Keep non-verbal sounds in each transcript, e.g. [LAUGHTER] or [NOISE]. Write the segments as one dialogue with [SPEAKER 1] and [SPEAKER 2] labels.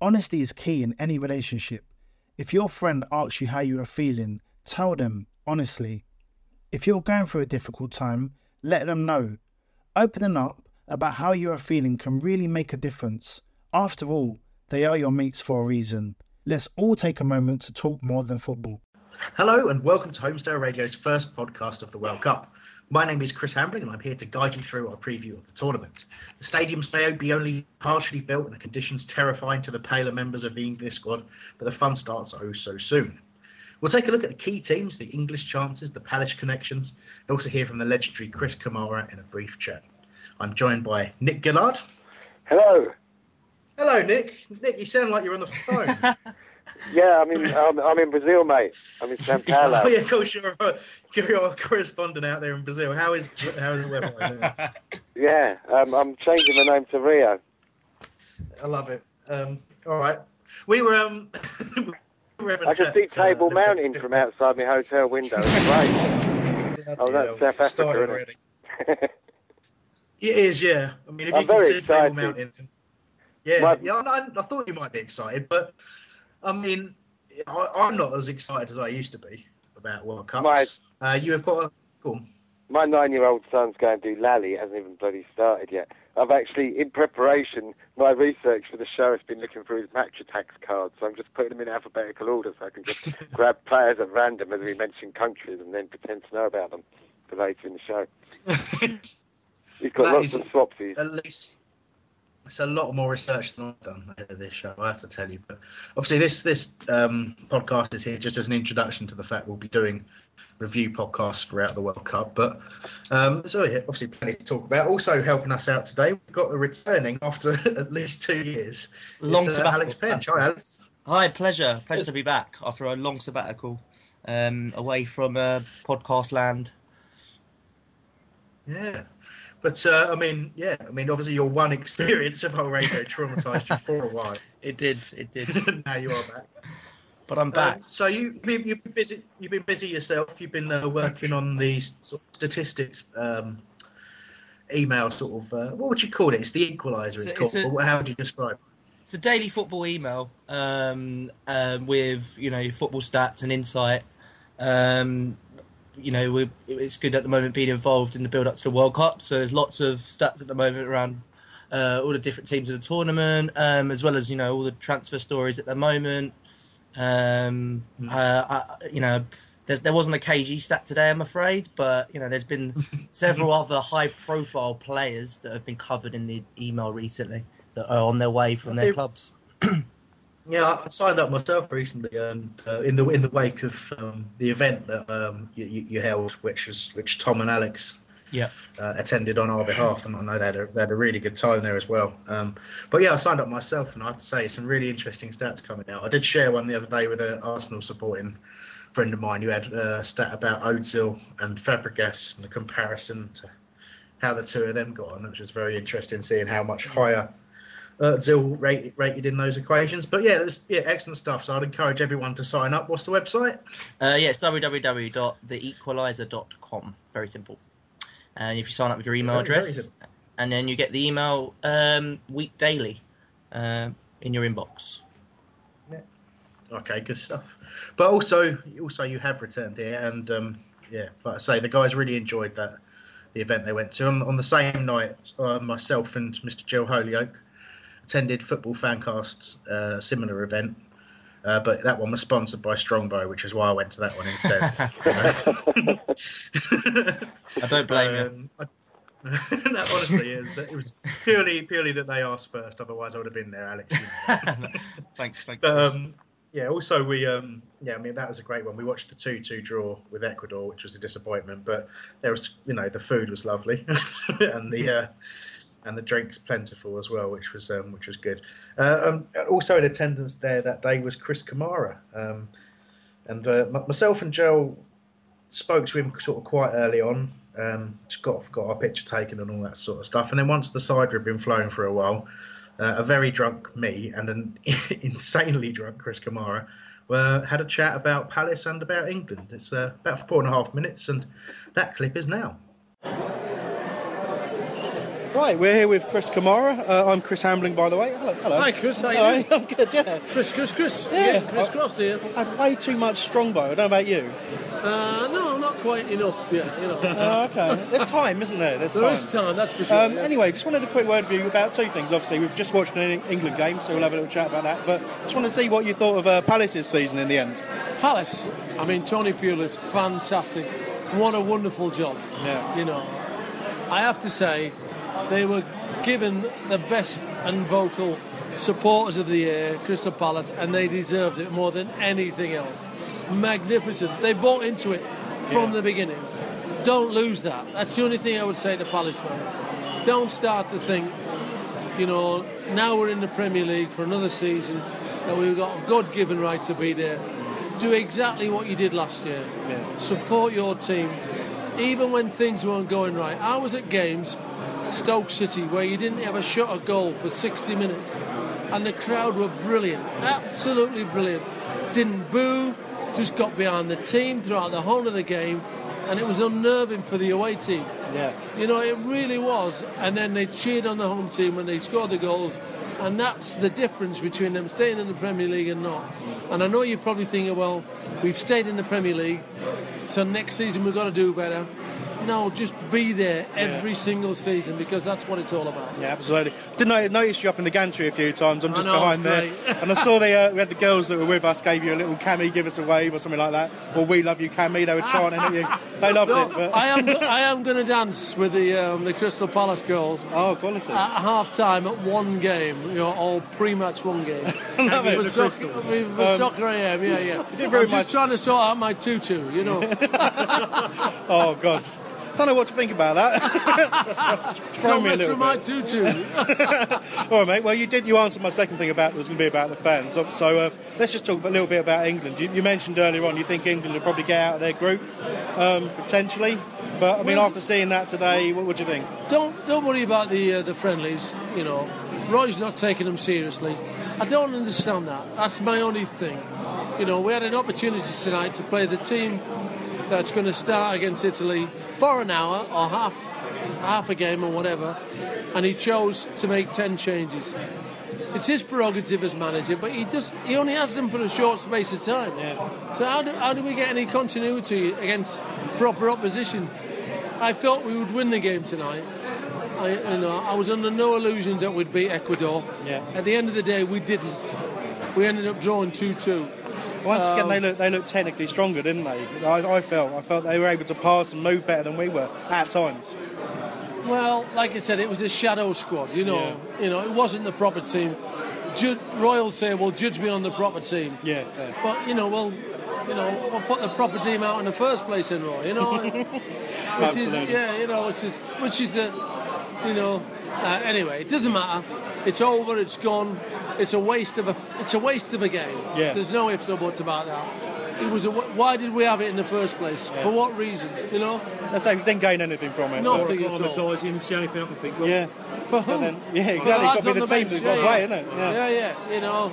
[SPEAKER 1] Honesty is key in any relationship. If your friend asks you how you are feeling, tell them honestly. If you're going through a difficult time, let them know. Opening up about how you are feeling can really make a difference. After all, they are your mates for a reason. Let's all take a moment to talk more than football.
[SPEAKER 2] Hello and welcome to Holmesdale Radio's first podcast of the World Cup. My name is Chris Hambling and I'm here to guide you through our preview of the tournament. The stadiums may be only partially built and the conditions terrifying to the paler members of the English squad, but the fun starts oh so soon. We'll take a look at the key teams, the English chances, the Palace connections, and also hear from the legendary Chris Kamara in a brief chat. I'm joined by Nick Gillard.
[SPEAKER 3] Hello.
[SPEAKER 2] Hello, Nick. Nick, you sound like you're on the phone. [LAUGHS]
[SPEAKER 3] Yeah, I'm in. I'm, I'm in Brazil, mate. I'm in São [LAUGHS] Paulo.
[SPEAKER 2] oh, yeah, of course, you're, a- you're a correspondent out there in Brazil. How is how is the weather? [LAUGHS]
[SPEAKER 3] Yeah, um, I'm changing my name to Rio.
[SPEAKER 2] I love it. Um, all right, we were. Um, [LAUGHS] we were having
[SPEAKER 3] can see
[SPEAKER 2] uh,
[SPEAKER 3] Table
[SPEAKER 2] the-
[SPEAKER 3] Mountain from outside my hotel window. It's great. Oh, that's South Africa,
[SPEAKER 2] already. It is, yeah. I mean, if
[SPEAKER 3] I'm
[SPEAKER 2] you can see
[SPEAKER 3] excited.
[SPEAKER 2] Table Mountain, yeah, yeah. I, I thought you might be excited, but I mean, I, I'm not as excited as I used to be about World Cups.
[SPEAKER 3] My-
[SPEAKER 2] Uh, you have got a cool.
[SPEAKER 3] my nine-year-old son's going to do Lally. It hasn't even bloody started yet. I've actually, in preparation, my research for the show has been looking through his Match Attax cards. So I'm just putting them in alphabetical order so I can just [LAUGHS] grab players at random as we mention countries and then pretend to know about them for later in the show. [LAUGHS] He's got
[SPEAKER 2] That
[SPEAKER 3] lots of swapsies.
[SPEAKER 2] At least it's a lot more research than I've done ahead of this show. I have to tell you, but obviously this this um, podcast is here just as an introduction to the fact we'll be doing review podcasts throughout the World Cup. But um, so yeah, obviously plenty to talk about. Also helping us out today, we've got the returning after [LAUGHS] at least two years.
[SPEAKER 4] Long
[SPEAKER 2] it's, uh. Alex Pench. Hi, Alex.
[SPEAKER 4] Hi, pleasure. Pleasure to be back after a long sabbatical um, away from uh, podcast land.
[SPEAKER 2] Yeah. But uh, I mean, yeah, I mean, obviously your one experience of our radio traumatized you for a while. [LAUGHS]
[SPEAKER 4] It did, it did. [LAUGHS]
[SPEAKER 2] now you are back.
[SPEAKER 4] But I'm back.
[SPEAKER 2] Um, so you you- you've been busy. You've been busy yourself. You've been uh, working on these sort of statistics um, email sort of. Uh, what would you call it? It's the equalizer. It's,
[SPEAKER 4] It's
[SPEAKER 2] called.
[SPEAKER 4] a-
[SPEAKER 2] how would you describe? it?
[SPEAKER 4] It's a daily football email um, um, with you know football stats and insight. Um, you know, we it's good at the moment being involved in the build up to the World Cup. So there's lots of stats at the moment around uh, all the different teams in the tournament, um, as well as you know all the transfer stories at the moment. Um,
[SPEAKER 2] Mm.
[SPEAKER 4] uh, I, you know, there's, there wasn't a KG stat today, I'm afraid, but you know, there's been [LAUGHS] several other high-profile players that have been covered in the email recently that are on their way from their clubs.
[SPEAKER 2] Yeah, I signed up myself recently, and uh, in the in the wake of um, the event that um, you, you held, which was which Tom and Alex
[SPEAKER 4] Yeah.
[SPEAKER 2] uh, attended on our behalf, and I know they had a, they had a really good time there as well. Um, but yeah, I signed up myself, and I have to say, some really interesting stats coming out. I did share one the other day with an Arsenal supporting friend of mine who had a stat about Ozil and Fabregas and the comparison to how the two of them got on, which was very interesting, seeing how much higher uh, Ozil rated, rated in those equations. But yeah, there's yeah, excellent stuff. So I'd encourage everyone to sign up. What's the website?
[SPEAKER 4] Uh, yeah, it's www.theequalizer.com. Very simple. And if you sign up with your email
[SPEAKER 2] Very, very
[SPEAKER 4] address,
[SPEAKER 2] simple.
[SPEAKER 4] and then you get the email um, week daily um in your inbox.
[SPEAKER 2] Okay, good stuff. But also, also you have returned here, and um, yeah, like I say, the guys really enjoyed that the event they went to on, on the same night. Uh, myself and Mr. Joe Holyoke
[SPEAKER 3] attended Football Fancast's uh, similar event, uh, but that one was sponsored by Strongbow, which is why I went to that one instead. [LAUGHS]
[SPEAKER 4] I don't blame you.
[SPEAKER 3] Um, I- [LAUGHS] no, honestly, it was, it was purely purely that they asked first. Otherwise, I would have been there, Alex. [LAUGHS]
[SPEAKER 4] thanks, thanks.
[SPEAKER 3] But um, yeah, also we um, yeah, I mean that was a great one. We watched the two-two draw with Ecuador, which was a disappointment, but there was you know the food was lovely, and the uh, and the drinks plentiful as well, which was um, which was good. Uh, um, also in attendance there that day was Chris Kamara, um, and uh, myself and Joel spoke to him sort of quite early on. Um, just got got our picture taken and all that sort of stuff. And then once the cider had been flowing for a while, uh, a very drunk me and an [LAUGHS] insanely drunk Chris Kamara uh, had a chat about Palace and about England. It's uh, about four and a half minutes, and that clip is now.
[SPEAKER 2] Right, we're here with Chris Kamara. Uh, I'm Chris Hambling, by the way. Hello, hello.
[SPEAKER 5] Hi, Chris. How you
[SPEAKER 2] Hello,
[SPEAKER 5] doing? [LAUGHS]
[SPEAKER 2] I'm good, yeah.
[SPEAKER 5] Chris, Chris, Chris.
[SPEAKER 2] Yeah.
[SPEAKER 5] Yeah, Chris Cross here.
[SPEAKER 2] I've had way too much Strongbow. I don't know about you.
[SPEAKER 5] Uh, no, not quite enough. Yeah, you know. [LAUGHS]
[SPEAKER 2] Oh, okay. There's time, isn't there? There's
[SPEAKER 5] there
[SPEAKER 2] time.
[SPEAKER 5] is time, that's for sure.
[SPEAKER 2] Um,
[SPEAKER 5] yeah.
[SPEAKER 2] Anyway, just wanted a quick word with you about two things. Obviously, we've just watched an England game, so we'll have a little chat about that. But just wanted to see what you thought of uh, Palace's season in the end.
[SPEAKER 5] Palace. I mean, Tony Pulis, fantastic. What a wonderful job.
[SPEAKER 2] Yeah.
[SPEAKER 5] You know, I have to say, they were given the best and vocal supporters of the year, Crystal Palace, and they deserved it more than anything else. Magnificent. They bought into it from
[SPEAKER 2] Yeah.
[SPEAKER 5] the beginning. Don't lose that. That's the only thing I would say to Palace fans. Don't start to think, you know, now we're in the Premier League for another season, that we've got a God given right to be there. Do exactly what you did last year. Support your team, even when things weren't going right. I was at games, Stoke City, where you didn't have a shot at goal for 60 minutes, and the crowd were brilliant, absolutely brilliant. Didn't boo, just got behind the team throughout the whole of the game, and it was unnerving for the away team.
[SPEAKER 2] Yeah.
[SPEAKER 5] You know, it really was. And then they cheered on the home team when they scored the goals. And that's the difference between them staying in the Premier League and not. And I know you're probably thinking, well, we've stayed in the Premier League, so next season we've got to do better. No, just be there every single season because that's what it's all about.
[SPEAKER 2] Yeah, absolutely. Didn't I notice you up in the gantry a few times? I'm just
[SPEAKER 5] know,
[SPEAKER 2] behind there, [LAUGHS] and I saw the uh, we had the girls that were with us gave you a little cami, give us a wave or something like that, or we love you cami. They were chanting at you. They loved
[SPEAKER 5] No,
[SPEAKER 2] it. But...
[SPEAKER 5] I am. I am going to dance with the um, the Crystal Palace girls
[SPEAKER 2] Oh, quality.
[SPEAKER 5] at half time at one game, you know, or pre-match one game. [LAUGHS]
[SPEAKER 2] Love it.
[SPEAKER 5] With, soc- with, with soccer AM, yeah, yeah. I'm
[SPEAKER 2] much-
[SPEAKER 5] just trying to sort out my tutu, you know. [LAUGHS]
[SPEAKER 2] Oh God, don't know what to think about that. [LAUGHS] Throw me a little bit.
[SPEAKER 5] tutu. [LAUGHS]
[SPEAKER 2] All right, mate. Well, you did. You answered my second thing about was going to be about the fans. So, so uh, let's just talk a little bit about England. You, you mentioned earlier on you think England will probably get out of their group um, potentially, but I mean,
[SPEAKER 5] Well-
[SPEAKER 2] after seeing that today, what, do you think?
[SPEAKER 5] don't don't worry about the uh, the friendlies. You know, Roy's not taking them seriously. I don't understand that. That's my only thing. You know, we had an opportunity tonight to play the team that's going to start against Italy for an hour or half half a game or whatever, and he chose to make ten changes. It's his prerogative as manager, but he does. He only has them for a short space of time. So how do, how do we get any continuity against proper opposition? I thought we would win the game tonight. I, you know, I was under no illusions that we'd beat Ecuador.
[SPEAKER 2] Yeah.
[SPEAKER 5] At the end of the day, we didn't. We ended up drawing two-two.
[SPEAKER 2] Once again,
[SPEAKER 5] Um,
[SPEAKER 2] they look they look technically stronger, didn't they? I, I felt I felt they were able to pass and move better than we were at times.
[SPEAKER 5] Well, like I said, it was a shadow squad. You know, you know, it wasn't the proper team. Ju- Royal say, "Well, judge me on the proper team."
[SPEAKER 2] Yeah, fair.
[SPEAKER 5] But you know, well, you know, we'll put the proper team out in the first place in Roy. You know, [LAUGHS] which is yeah, you know, which is which is the, you know. Uh, anyway, it doesn't matter. It's over. It's gone. It's a waste of a. It's a waste of a game.
[SPEAKER 2] Yeah.
[SPEAKER 5] There's no ifs or buts about that. It was a. Why did we have it in the first place? For what reason? You know,
[SPEAKER 2] Let's say we didn't gain anything from it.
[SPEAKER 5] nothing at all.
[SPEAKER 6] Acclimatising, the only thing I can think of.
[SPEAKER 2] Yeah,
[SPEAKER 5] For who?
[SPEAKER 2] then yeah, exactly.
[SPEAKER 5] lads
[SPEAKER 2] It's got to be
[SPEAKER 5] on
[SPEAKER 2] the team
[SPEAKER 5] bench,
[SPEAKER 2] that's got to
[SPEAKER 5] yeah,
[SPEAKER 2] play,
[SPEAKER 5] yeah.
[SPEAKER 2] isn't it?
[SPEAKER 5] Yeah, yeah, you know.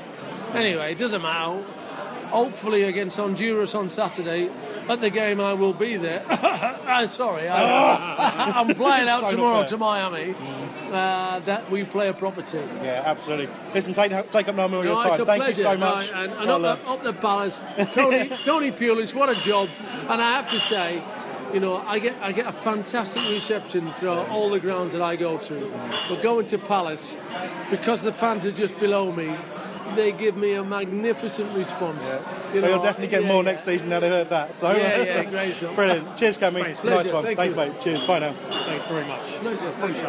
[SPEAKER 5] Anyway, it doesn't matter. Hopefully, against Honduras on Saturday, at the game I will be there. I'm [COUGHS] sorry, I, I'm flying out
[SPEAKER 2] So
[SPEAKER 5] tomorrow to Miami. Uh, that we play a proper team.
[SPEAKER 2] Yeah, absolutely. Listen, take take up no more of your
[SPEAKER 5] No,
[SPEAKER 2] time. Thank
[SPEAKER 5] pleasure.
[SPEAKER 2] you so much.
[SPEAKER 5] Right, and and
[SPEAKER 2] Well,
[SPEAKER 5] up,
[SPEAKER 2] uh,
[SPEAKER 5] the, up the palace, Tony [LAUGHS] Tony Pulis, what a job! And I have to say, you know, I get I get a fantastic reception throughout all the grounds that I go to. But going to Palace, because the fans are just below me, they give me a magnificent response. You
[SPEAKER 7] Well,
[SPEAKER 5] know,
[SPEAKER 7] you'll definitely get
[SPEAKER 5] yeah,
[SPEAKER 7] more
[SPEAKER 5] yeah.
[SPEAKER 7] next season now they heard that. So
[SPEAKER 5] Yeah, yeah, great [LAUGHS] stuff.
[SPEAKER 7] Brilliant. Cheers, Cammy.
[SPEAKER 5] Pleasure.
[SPEAKER 7] Nice one.
[SPEAKER 5] Thank
[SPEAKER 7] Thanks,
[SPEAKER 5] you.
[SPEAKER 7] mate. Cheers. Bye now.
[SPEAKER 6] Thanks very much.
[SPEAKER 5] Pleasure. Thank you.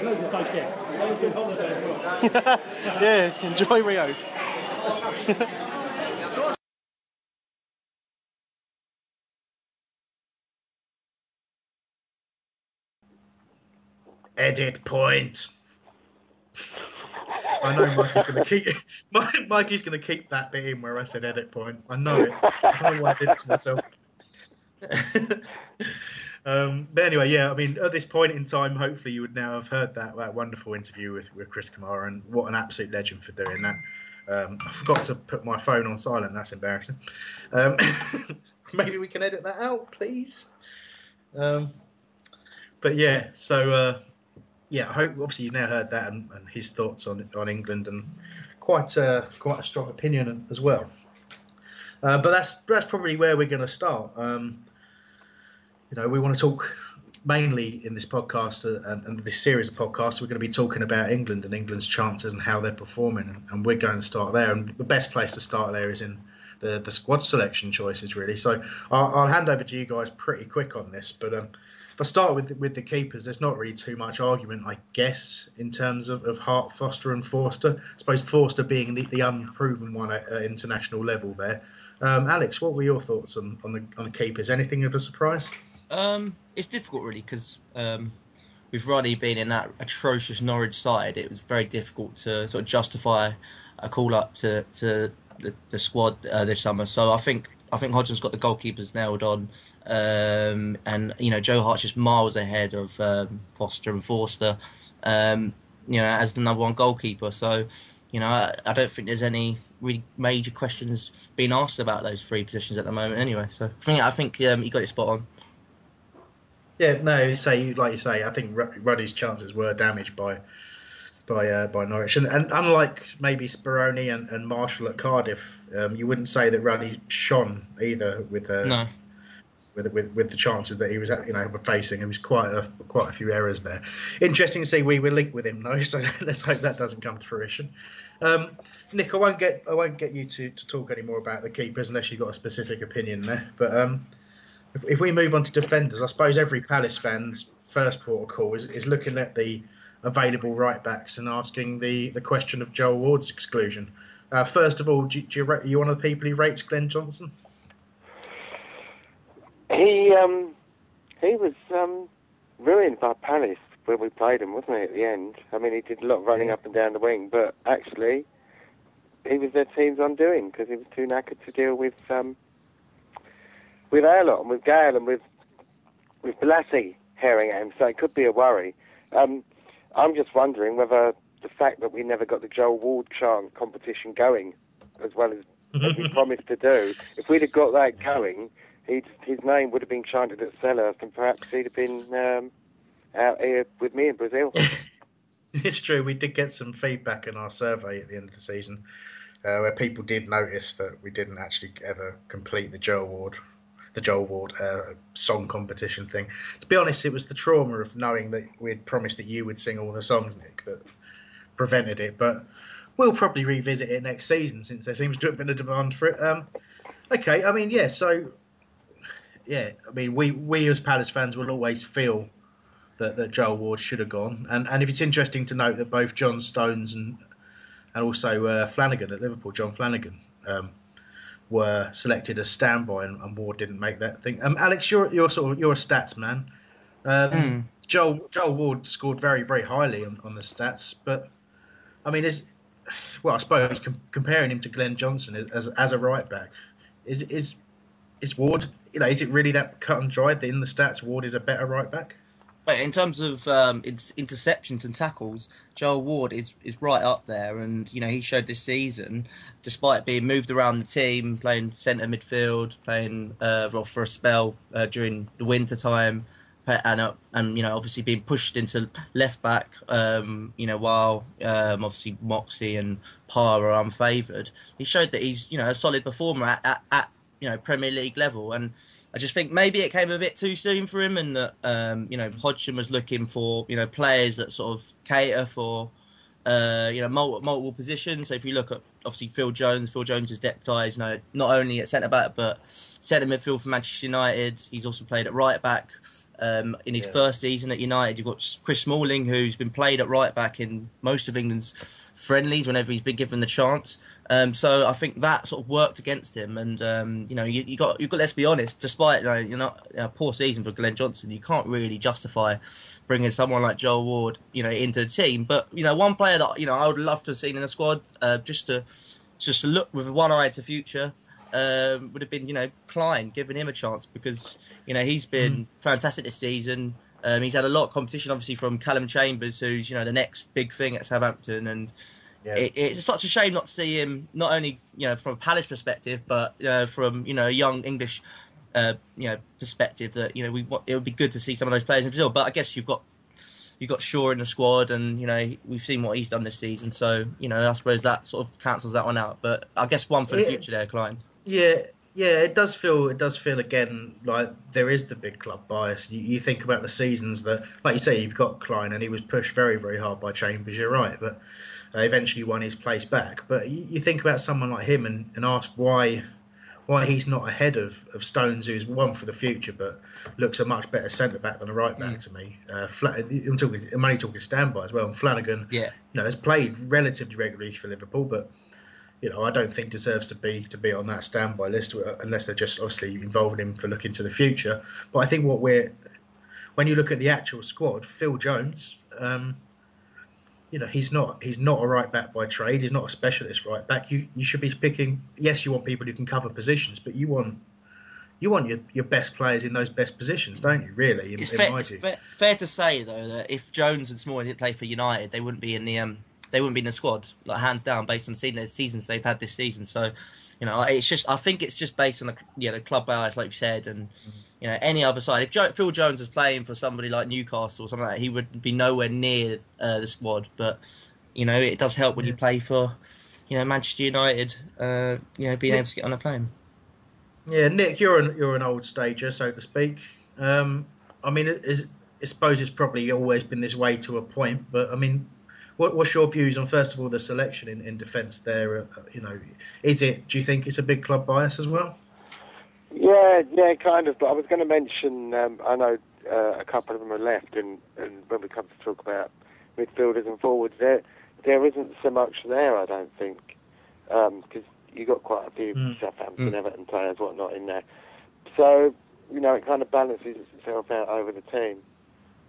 [SPEAKER 6] Pleasure, take care. Have a good holiday
[SPEAKER 7] yeah, enjoy Rio.
[SPEAKER 2] Edit point. I know Mikey's going to keep [LAUGHS] Mi- Mikey's going to keep that bit in where I said edit point. I know it. I don't know why I did it to myself. [LAUGHS] um, but anyway, yeah. I mean, at this point in time, hopefully you would now have heard that that wonderful interview with, with Chris Kamara, and what an absolute legend for doing that. Um, I forgot to put my phone on silent. That's embarrassing. Um, [LAUGHS] maybe we can edit that out, please. Um, but yeah, so uh, yeah, I hope obviously you've now heard that and, and his thoughts on on England and quite a quite a strong opinion as well. Uh, but that's that's probably where we're going to start. Um, you know, we want to talk mainly in this podcast uh, and, and this series of podcasts. We're going to be talking about England and England's chances and how they're performing, and, and we're going to start there. And the best place to start there is in the the squad selection choices, really. So I'll, I'll hand over to you guys pretty quick on this, but. Um, if I start with with the keepers, there's not really too much argument, I guess, in terms of, of Hart, Foster, and Forster. I suppose Forster being the, the unproven one at, at international level there. Um, Alex, what were your thoughts on on the on the keepers? Anything of a surprise?
[SPEAKER 4] Um, it's difficult really because um, with Ruddy being in that atrocious Norwich side, it was very difficult to sort of justify a call up to to the, the squad uh, this summer. So I think I think Hodgson's got the goalkeepers nailed on, um, and you know Joe Hart's just miles ahead of um, Foster and Forster, um, you know as the number one goalkeeper. So you know I, I don't think there's any really major questions being asked about those three positions at the moment. Anyway, so I think I think um, you got it spot on.
[SPEAKER 2] Yeah, no, say like you say. I think Ruddy's chances were damaged by by uh, by Norwich, and, and unlike maybe Speroni and, and Marshall at Cardiff, um, you wouldn't say that Ruddy shone either with uh,
[SPEAKER 4] No.
[SPEAKER 2] with, with with the chances that he was you know facing. There was quite a quite a few errors there. Interesting to see we were linked with him though, [LAUGHS] so let's hope that doesn't come to fruition. Um, Nick, I won't get I won't get you to, to talk any more about the keepers unless you've got a specific opinion there. But um, if, if we move on to defenders, I suppose every Palace fan's first port of call is, is looking at the available right backs and asking the, the question of Joel Ward's exclusion. Uh, first of all, do, do you, are you one of the people who rates Glenn Johnson?
[SPEAKER 3] He um, he was um, ruined by Palace when we played him, wasn't he? At the end, I mean, he did a lot of running up and down the wing, but actually, he was their team's undoing because he was too knackered to deal with um, with our and with Gayle and with with Bolasie herring at him. So it could be a worry. Um, I'm just wondering whether the fact that we never got the Joel Ward chant competition going, as well as, as we [LAUGHS] promised to do, if we'd have got that going, he'd, his name would have been chanted at Selhurst, and perhaps he'd have been um, out here with me in Brazil. [LAUGHS]
[SPEAKER 2] It's true. We did get some feedback in our survey at the end of the season, uh, where people did notice that we didn't actually ever complete the Joel Ward, the Joel Ward uh, song competition thing. To be honest, it was the trauma of knowing that we'd promised that you would sing all the songs, Nick, that prevented it. But we'll probably revisit it next season since there seems to have been a demand for it. Um, okay, I mean, yeah. So, yeah, I mean, we we as Palace fans will always feel that, that Joel Ward should have gone. And and if it's interesting to note that both John Stones and and also uh, Flanagan at Liverpool, John Flanagan, um, were selected as standby, and, and Ward didn't make that thing. Um, Alex, you're you're sort of you're a stats man. Um, Joel Joel Ward scored very very highly on, on the stats, but I mean, is well, I suppose com- comparing him to Glenn Johnson as as a right back, is is is Ward? You know, is it really that cut and dried that in the stats Ward is a better right back?
[SPEAKER 4] But in terms of um, its interceptions and tackles, Joel Ward is, is right up there, and you know he showed this season, despite being moved around the team, playing centre midfield, playing uh, for a spell uh, during the winter time, and uh, and you know obviously being pushed into left back, um, you know while um, obviously Moxey and Parr are unfavoured. He showed that he's you know a solid performer at, at, at you know Premier League level. And I just think maybe it came a bit too soon for him, and that um, you know Hodgson was looking for you know players that sort of cater for uh, you know multiple, multiple positions. So if you look at obviously Phil Jones, Phil Jones is deputised, you know, not only at centre back but centre midfield for Manchester United. He's also played at right back. Um, in his yeah. first season at United, you've got Chris Smalling, who's been played at right back in most of England's friendlies whenever he's been given the chance. Um, so I think that sort of worked against him. And um, you know, you, you, got you got let's be honest. Despite you know, you're not a poor season for Glenn Johnson, you can't really justify bringing someone like Joel Ward, you know, into the team. But you know, one player that you know I would love to have seen in the squad, uh, just to just to look with one eye to future um, would have been, you know, Clyne, giving him a chance because, you know, he's been mm. fantastic this season. Um, he's had a lot of competition, obviously, from Callum Chambers, who's, you know, the next big thing at Southampton. And yeah. it, it's such a shame not to see him, not only, you know, from a Palace perspective, but uh, from, you know, a young English, uh, you know, perspective that, you know, we it would be good to see some of those players in Brazil. But I guess you've got you've got Shaw in the squad, and you know we've seen what he's done this season. So you know I suppose that sort of cancels that one out. But I guess one for the future there, Clyne.
[SPEAKER 2] Yeah, yeah, it does feel it does feel again like there is the big club bias. You, you, think about the seasons that, like you say, you've got Clyne and he was pushed very very hard by Chambers. You're right, but uh, eventually won his place back. But you, you, think about someone like him and, and ask why why he's not ahead of, of Stones, who's one for the future, but looks a much better centre back than a right back mm. to me. Uh, I'm talking, I'm only talking standby as well. And Flanagan,
[SPEAKER 4] yeah,
[SPEAKER 2] you know, has played relatively regularly for Liverpool, but you know, I don't think deserves to be to be on that standby list unless they're just obviously involving him for looking to the future. But I think what we're when you look at the actual squad, Phil Jones, um, you know, he's not he's not a right back by trade. He's not a specialist right back. You you should be picking. Yes, you want people who can cover positions, but you want you want your, your best players in those best positions, don't you? Really, in,
[SPEAKER 4] it's,
[SPEAKER 2] in
[SPEAKER 4] fair, it's fair, fair, to say though that if Jones and Small didn't play for United, they wouldn't be in the um, they wouldn't be in the squad, like hands down, based on seeing the seasons they've had this season. So, you know, it's just I think it's just based on the you know club bias, like you said, and you know any other side. If jo- Phil Jones was playing for somebody like Newcastle or something like that, he would be nowhere near uh, the squad. But you know, it does help when yeah. you play for you know Manchester United. Uh, you know, being able to get on a plane.
[SPEAKER 2] Yeah, Nick, you're an you're an old stager, so to speak. Um, I mean, it is, I suppose it's probably always been this way to a point, but I mean, what, what's your views on first of all the selection in, in defence there? Uh, you know, is it? Do you think it's a big club bias as well?
[SPEAKER 3] Yeah, yeah, kind of. But I was going to mention. Um, I know uh, a couple of them are left, and, and when we come to talk about midfielders and forwards, there there isn't so much there. I don't think because um, you got quite a few mm. Southampton, mm. Everton players, whatnot in there. So you know, it kind of balances itself out over the team.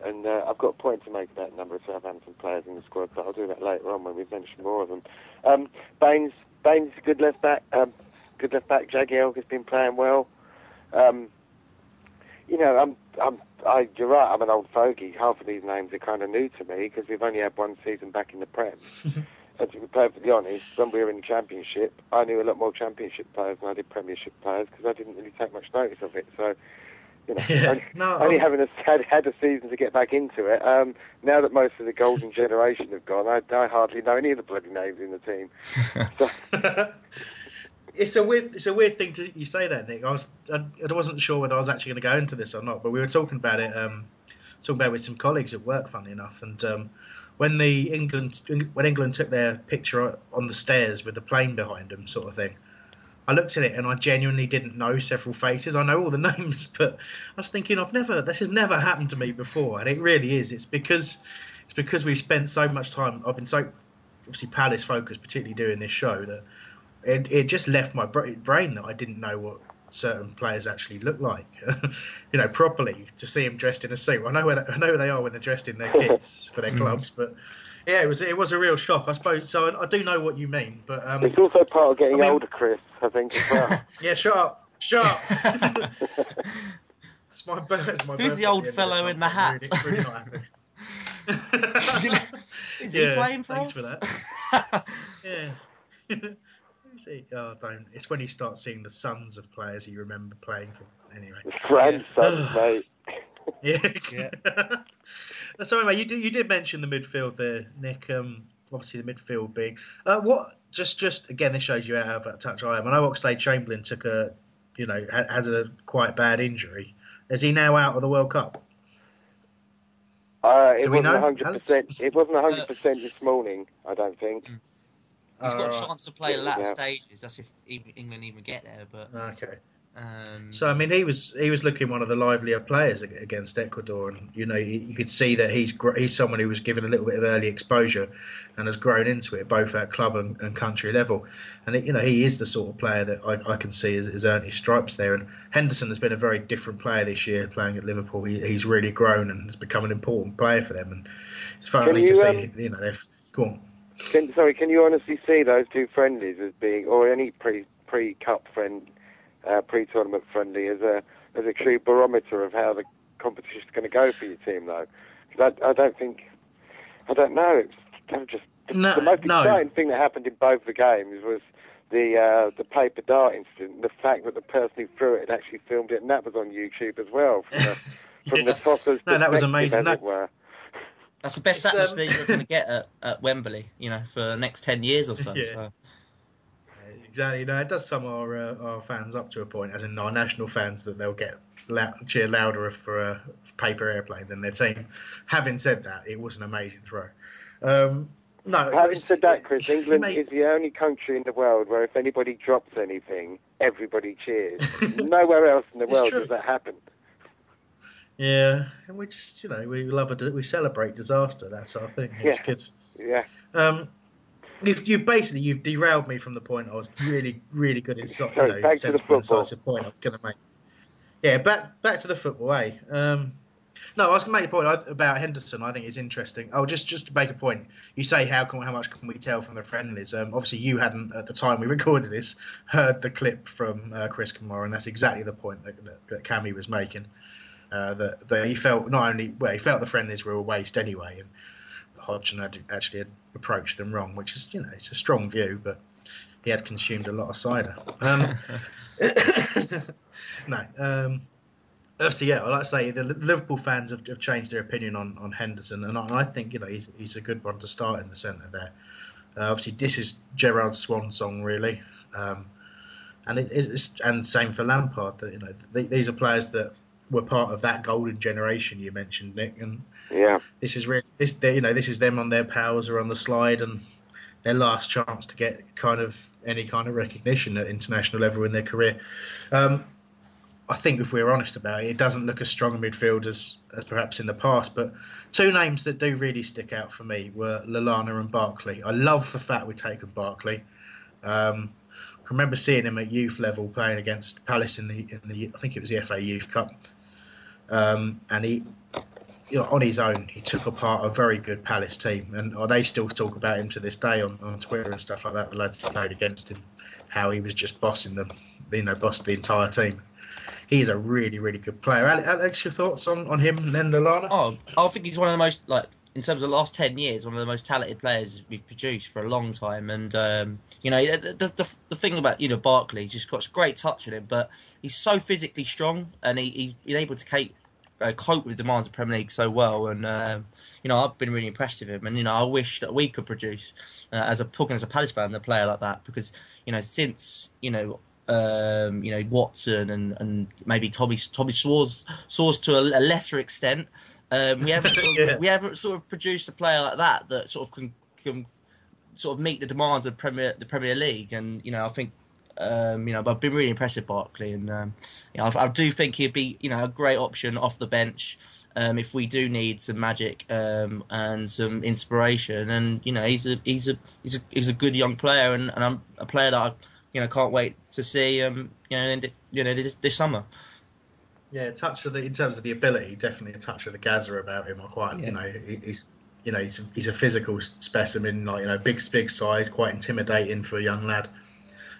[SPEAKER 3] And uh, I've got a point to make about the number of Southampton players in the squad, but I'll do that later on when we've mentioned more of them. Um, Baines, Baines is a good left back. Um, good left back. Jagielka has been playing well. Um, you know, I'm, I'm, I, you're right. I'm an old fogey. Half of these names are kind of new to me because we've only had one season back in the Prem. [LAUGHS] and to be perfectly honest, when we were in the Championship, I knew a lot more Championship players than I did Premiership players because I didn't really take much notice of it. So you know, [LAUGHS] yeah. only,
[SPEAKER 2] no,
[SPEAKER 3] only having a, had, had a season to get back into it. Um, now that most of the golden [LAUGHS] generation have gone, I, I hardly know any of the bloody names in the team. [LAUGHS]
[SPEAKER 2] So. it's a weird, it's a weird thing to you say that, Nick. I was, I, I wasn't sure whether I was actually going to go into this or not, but we were talking about it, um, talking about it with some colleagues at work, funny enough, and. Um, when the England when England took their picture on the stairs with the plane behind them, sort of thing, I looked at it and I genuinely didn't know several faces. I know all the [LAUGHS] names, but I was thinking I've never this has never happened to me before, and it really is. It's because it's because we've spent so much time. I've been so obviously Palace focused, particularly doing this show, that it, it just left my brain that I didn't know what certain players actually look like, [LAUGHS] you know, properly to see them dressed in a suit. I know where I know who they are when they're dressed in their [LAUGHS] kits for their mm. clubs, but yeah, it was it was a real shock, I suppose. So I, I do know what you mean, but um,
[SPEAKER 3] it's also part of getting I mean, older, Chris. I think as well. [LAUGHS] [LAUGHS]
[SPEAKER 2] yeah, shut up, shut up. [LAUGHS] it's my birth. My
[SPEAKER 4] Who's the old fellow in the hat? Really, really Is yeah, he playing for
[SPEAKER 2] thanks us? for that. yeah. See, oh, don't. It's when you start seeing the sons of players you remember playing for. Anyway,
[SPEAKER 3] grandsons, mate.
[SPEAKER 2] Yeah. [LAUGHS] yeah. Sorry, mate. You did, you did mention the midfield there, Nick. Um, obviously the midfield being uh, what. Just, just again, this shows you how out of touch I am. I know Oxlade Chamberlain took a you know, has a quite bad injury. Is he now out of the World Cup?
[SPEAKER 3] Uh, it
[SPEAKER 2] Do we
[SPEAKER 3] wasn't
[SPEAKER 2] know,
[SPEAKER 3] hundred percent. It wasn't hundred percent this morning. I don't think.
[SPEAKER 4] he's got a chance to play the latter
[SPEAKER 3] Yeah.
[SPEAKER 4] stages. That's if England even get there. But
[SPEAKER 2] Okay.
[SPEAKER 4] Um,
[SPEAKER 2] So I mean, he was he was looking one of the livelier players against Ecuador, and you know you, you could see that he's gr- he's someone who was given a little bit of early exposure and has grown into it both at club and, and country level. And it, you know he is the sort of player that I, I can see has, has earned his stripes there. And Henderson has been a very different player this year playing at Liverpool. He, he's really grown and has become an important player for them. And it's funny
[SPEAKER 3] you,
[SPEAKER 2] to see
[SPEAKER 3] um,
[SPEAKER 2] you know they've go on.
[SPEAKER 3] Can, sorry, can you honestly see those two friendlies as being, or any pre pre cup friend, uh, pre tournament friendly, as a as a true barometer of how the competition's going to go for your team, though? Because I, I don't think, I don't know. It's kind of just the,
[SPEAKER 2] No,
[SPEAKER 3] the most
[SPEAKER 2] no.
[SPEAKER 3] exciting thing that happened in both the games was the uh, the paper dart incident. The fact that the person who threw it had actually filmed it, and that was on YouTube as well. From the, [LAUGHS] from the tosser's
[SPEAKER 2] No, that was amazing.
[SPEAKER 3] as
[SPEAKER 2] That-
[SPEAKER 3] it were.
[SPEAKER 4] that's the best
[SPEAKER 2] It's, um,
[SPEAKER 4] atmosphere you're going to get at, at Wembley. You know, for the next ten years or so. [LAUGHS]
[SPEAKER 2] Yeah.
[SPEAKER 4] so.
[SPEAKER 2] Exactly. No, it does sum our uh, our fans up to a point, as in our national fans, that they'll get lou- cheer louder for a paper airplane than their team. Having said that, it was an amazing throw. Um, no,
[SPEAKER 3] Having said that, Chris, England is the only country in the world where if anybody drops anything, everybody cheers. [LAUGHS] Nowhere else in the world
[SPEAKER 2] true.
[SPEAKER 3] does that happen.
[SPEAKER 2] Yeah, and we just you know we love a we celebrate disaster. That's our thing. It's
[SPEAKER 3] Yeah.
[SPEAKER 2] good.
[SPEAKER 3] Yeah.
[SPEAKER 2] Um, you've, you've basically you've derailed me from the point I was really really good in. So, you
[SPEAKER 3] Sorry,
[SPEAKER 2] know,
[SPEAKER 3] back to the football.
[SPEAKER 2] incisive point I was going to make. Yeah, back back to the football. Eh? Um, no, I was going to make a point about Henderson. I think it's interesting. Oh, just just to make a point. You say how can how much can we tell from the friendlies? Um, obviously, you hadn't at the time we [LAUGHS] recorded this heard the clip from uh, Chris Kamara, and that's exactly the point that, that, that Cammy was making. Uh, that, that he felt not only well, he felt the friendlies were a waste anyway, and Hodgson had actually had approached them wrong, which is you know it's a strong view, but he had consumed a lot of cider. Um, [COUGHS] no, um, obviously, yeah. Like I say, the Liverpool fans have, have changed their opinion on, on Henderson, and I, and I think you know he's he's a good one to start in the centre there. Uh, obviously, this is Gerrard's swan song, really, um, and it, it's and same for Lampard. That you know th- these are players that were part of that golden generation you mentioned, Nick, and
[SPEAKER 3] Yeah.
[SPEAKER 2] this is really this you know this is them on their powers or on the slide and their last chance to get kind of any kind of recognition at international level in their career. Um, I think if we're honest about it, it doesn't look as strong a midfield as, as perhaps in the past. But two names that do really stick out for me were Lallana and Barkley. I love the fact we've taken Barkley. Um, I remember seeing him at youth level playing against Palace in the in the I think it was the FA Youth Cup, um, and he you know, on his own, he took apart a very good Palace team, and oh, they still talk about him to this day on, on Twitter and stuff like that. The lads that played against him, how he was just bossing them, you know, bossed the entire team. He's a really, really good player. Ale- Alex, your thoughts on, on him and then Lallana?
[SPEAKER 4] Oh, I think he's one of the most like in terms of the last ten years, one of the most talented players we've produced for a long time. And um, you know, the, the, the, thing about you know Barkley, he's just got great touch on him, but he's so physically strong, and he, he's been able to cape, uh, cope with the demands of the Premier League so well. And um, you know, I've been really impressed with him. And you know, I wish that we could produce uh, as a talking as a Palace fan, a player like that, because you know, since you know um, you know Watson and, and maybe Tommy Tommy Soares Soares to a, a lesser extent. Um, we haven't [LAUGHS] sort of,
[SPEAKER 2] Yeah.
[SPEAKER 4] we haven't sort of produced a player like that that sort of can, can sort of meet the demands of Premier the Premier League. And you know, I think um, you know, but I've been really impressed with Barkley, and um, you know, I, I do think he'd be you know a great option off the bench. Um, if we do need some magic um, and some inspiration, and you know he's a he's a he's a he's a good young player, and, and I'm a player that I you know can't wait to see um you know in, you know this, this summer.
[SPEAKER 2] Yeah, touch of the in terms of the ability, definitely a touch of the Gazza about him. I quite,
[SPEAKER 4] Yeah.
[SPEAKER 2] you know, he's, you know, he's he's a physical specimen, like you know, big big size, quite intimidating for a young lad,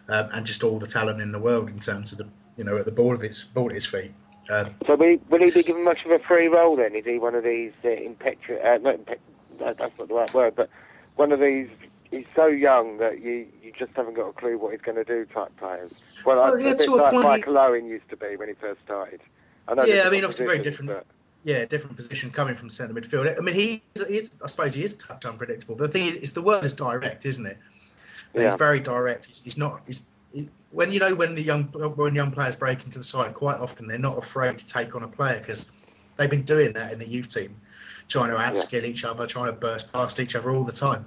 [SPEAKER 2] um, and just all the talent in the world in terms of the, you know, at the ball of his ball at his feet. Um,
[SPEAKER 3] So will he, will he be given much of a free role then? Is he one of these uh, impetu- uh, not that's not the right word, but one of these, he's so young that you, you just haven't got a clue what he's going to do type players? Well,
[SPEAKER 2] Well,
[SPEAKER 3] I,
[SPEAKER 2] yeah,
[SPEAKER 3] a bit
[SPEAKER 2] to a
[SPEAKER 3] like
[SPEAKER 2] point he-
[SPEAKER 3] Michael Owen used to be when he first started. I know
[SPEAKER 2] Yeah, I mean, obviously very different.
[SPEAKER 3] but-
[SPEAKER 2] yeah, different position coming from centre midfield. I mean, he is, I suppose he is touch unpredictable. But the thing is, it's the word is direct, isn't it? And
[SPEAKER 3] Yeah.
[SPEAKER 2] He's very direct. He's, he's not. He's when you know when the young when young players break into the side, quite often they're not afraid to take on a player because they've been doing that in the youth team, trying to outskill each other, trying to burst past each other all the time,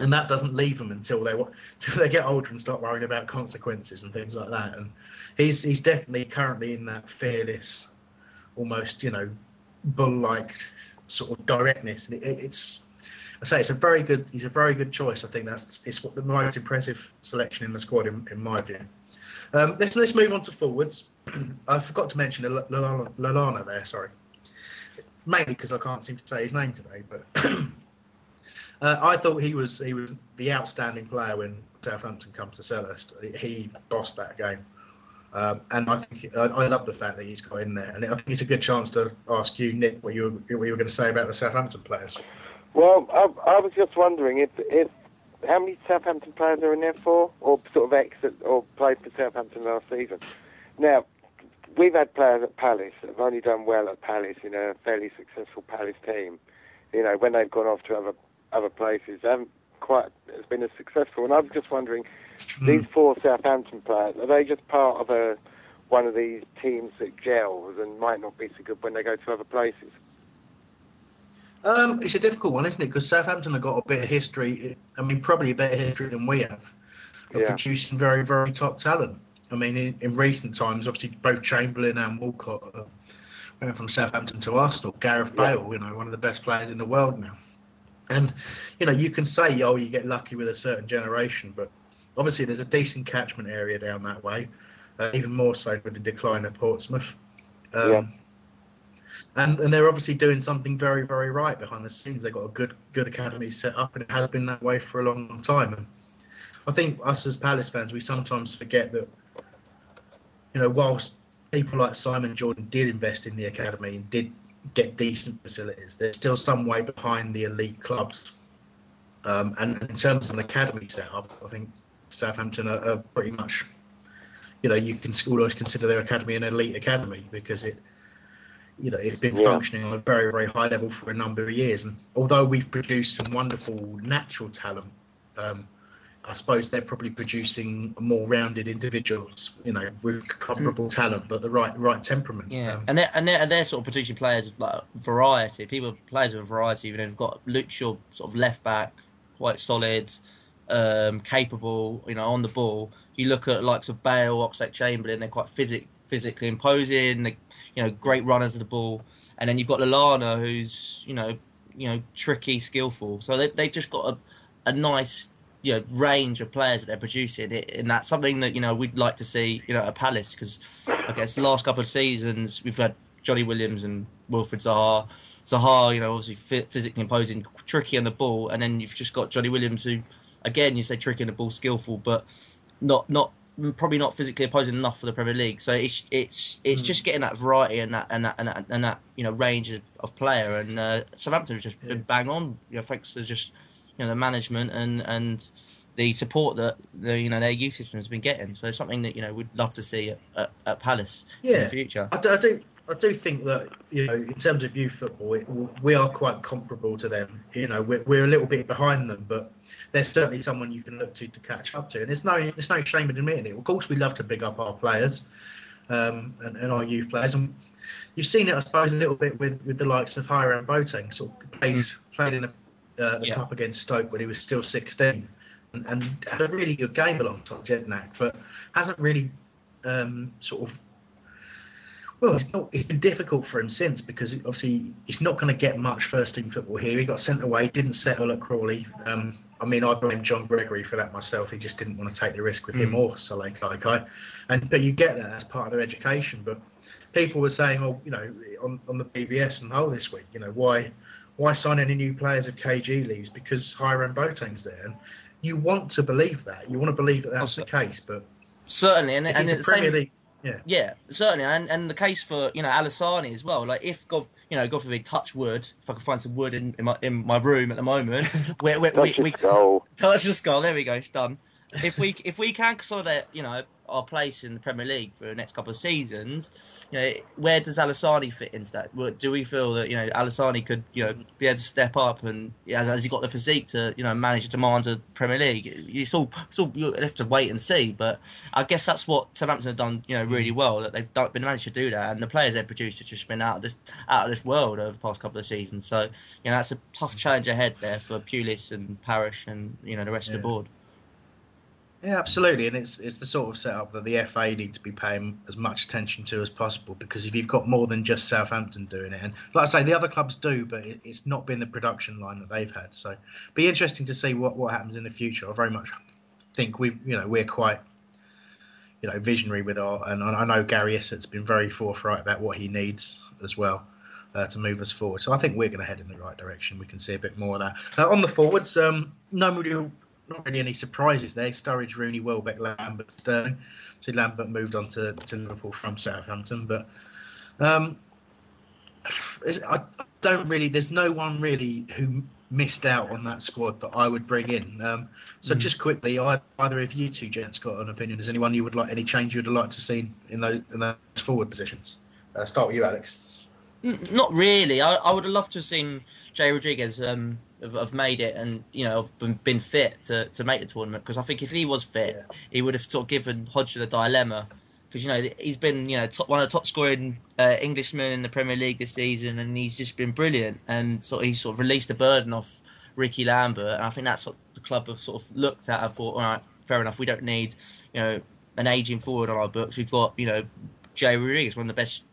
[SPEAKER 2] and that doesn't leave them until they until [LAUGHS] they get older and start worrying about consequences and things like that. And he's he's definitely currently in that fearless, almost you know, bull-like sort of directness. And it, it's I say it's a very good. He's a very good choice. I think that's it's what the most impressive selection in the squad, in, in my view. Um, let's let's move on to forwards. [CLEARS THROAT] I forgot to mention Lallana there. Sorry, mainly because I can't seem to say his name today. But [CLEARS THROAT] uh, I thought he was he was the outstanding player when Southampton come to Selhurst. He bossed that game. Um, and I think I, I, love the fact that he's got in there, and I think it's a good chance to ask you, Nick, what you what you were going to say about the Southampton players.
[SPEAKER 3] Well, I, I was just wondering if if how many Southampton players are in there for, or sort of exit or played for Southampton last season. Now, we've had players at Palace that have only done well at Palace in a fairly successful Palace team. You know, when they've gone off to other other places, they haven't quite it's been as successful. And I'm just wondering, mm. these four Southampton players are they just part of a one of these teams that gels and might not be so good when they go to other places?
[SPEAKER 2] Um, it's a difficult one, isn't it? Because Southampton have got a bit of history. I mean, probably a better history than we have of yeah. producing very, very top talent. I mean, in, in, recent times, obviously both Chamberlain and Walcott uh, went from Southampton to Arsenal. Gareth Bale, you know, one of the best players in the world now. And you know, you can say, oh, you get lucky with a certain generation, but obviously there's a decent catchment area down that way. Uh, even more so with the decline of Portsmouth. Um, yeah and and they're obviously doing something very very right behind the scenes. They've got a good good academy set up, and it has been that way for a long, time. And I think us as Palace fans, we sometimes forget that you know whilst people like Simon Jordan did invest in the academy and did get decent facilities, they're still some way behind the elite clubs. Um, and in terms of an academy setup, I think Southampton are, are pretty much, you know, you can almost consider their academy an elite academy because it you know, it's been yeah. functioning on a very, very high level for a number of years. And although we've produced some wonderful natural talent, um, I suppose they're probably producing more rounded individuals, you know, with comparable mm. talent, but the right right temperament.
[SPEAKER 4] Yeah, um, and they're and they're, they're sort of producing players of like variety. People players with variety. Even they've got Luke Shaw, sort of left back, quite solid, um, capable. You know, on the ball. You look at likes of Bale, Oxlade, Chamberlain. They're quite physic physically imposing. the you know, great runners of the ball, and then you've got Lallana, who's you know, you know, tricky, skillful. So they they just got a, a nice you know range of players that they're producing, and that's something that you know we'd like to see you know at Palace because I guess the last couple of seasons we've had Johnny Williams and Wilfried Zaha. Zaha, you know, obviously physically imposing, tricky on the ball, and then you've just got Johnny Williams who, again, you say tricky on the ball, skillful, but not not probably not physically opposing enough for the Premier League. So it's it's it's mm. just getting that variety and that and that and that, and that you know range of, of player. And uh, Southampton has just yeah. been bang on. You know, thanks to just you know the management and and the support that the you know their youth system has been getting. So it's something that you know we'd love to see at, at, at Palace yeah. in the future.
[SPEAKER 2] I I do I do think that you know, in terms of youth football, it, we are quite comparable to them. You know, we're, we're a little bit behind them, but there's certainly someone you can look to to catch up to. And there's no there's no shame in admitting it. Of course, we love to big up our players um, and, and, our youth players, and you've seen it, I suppose, a little bit with, with the likes of Hiram Boateng. Sort of played played in a, uh, the yeah. cup against Stoke when he was still 16, and, and had a really good game alongside Jedinak, but hasn't really um, sort of well, it's, not, it's been difficult for him since because obviously he's not going to get much first team football here. He got sent away, didn't settle at Crawley. Um, I mean, I blame John Gregory for that myself. He just didn't want to take the risk with mm. him or Sullay Kaikai. And but you get that as part of their education. But people were saying, oh, you know, on, on the BBS and whole this week, you know, why why sign any new players if KG leaves? Because Hiram Boateng's there. And you want to believe that. You want to believe that that's oh, the case. But
[SPEAKER 4] certainly, and, and
[SPEAKER 2] it's a Premier same... League yeah,
[SPEAKER 4] yeah, certainly, and and the case for you know Alisani as well. Like if God, you know, God forbid, touch wood. If I can find some wood in, in my in my room at the moment, [LAUGHS]
[SPEAKER 3] where, where touch we, we skull. [LAUGHS]
[SPEAKER 4] touch the skull. There we go. It's done. If we if we can consolidate, you know, our place in the Premier League for the next couple of seasons, you know, where does Alassani fit into that? Do we feel that you know Alassani could you know be able to step up and has, has he got the physique to you know manage the demands of Premier League? It's all, it's all you have to wait and see. But I guess that's what Southampton have done you know really mm. well that they've done, been managed to do that, and the players they've produced have just been out of this out of this world over the past couple of seasons. So you know that's a tough mm. challenge ahead there for Pulis and Parish and you know the rest yeah. of the board.
[SPEAKER 2] Yeah, absolutely, and it's it's the sort of setup that the FA need to be paying as much attention to as possible because if you've got more than just Southampton doing it, and like I say, the other clubs do, but it, it's not been the production line that they've had. So, be interesting to see what, what happens in the future. I very much think we, you know, we're quite, you know, visionary with our, and I know Gary Issott's been very forthright about what he needs as well. Uh, to move us forward, so I think we're going to head in the right direction. We can see a bit more of that uh, on the forwards. Um, no not really any surprises there. Sturridge, Rooney, Welbeck, Lambert, Sterling. So Lambert moved on to, to Liverpool from Southampton, but um, I don't really. There's no one really who missed out on that squad that I would bring in. Um, so mm. just quickly, either of you two gents got an opinion? Is anyone you would like any change you'd like to see in those in those forward positions? Uh, start with you, Alex.
[SPEAKER 4] Not really. I, I would have loved to have seen Jay Rodriguez um, have, have, made it and you know have been, been fit to, to make the tournament. Because I think if he was fit, yeah. he would have sort of given Hodgson a dilemma. Because you know he's been you know top, one of the top scoring uh, Englishmen in the Premier League this season and he's just been brilliant and sort of he sort of released the burden off Ricky Lambert. And I think that's what the club have sort of looked at and thought all right fair enough we don't need you know an aging forward on our books. We've got you know Jay Rodriguez one of the best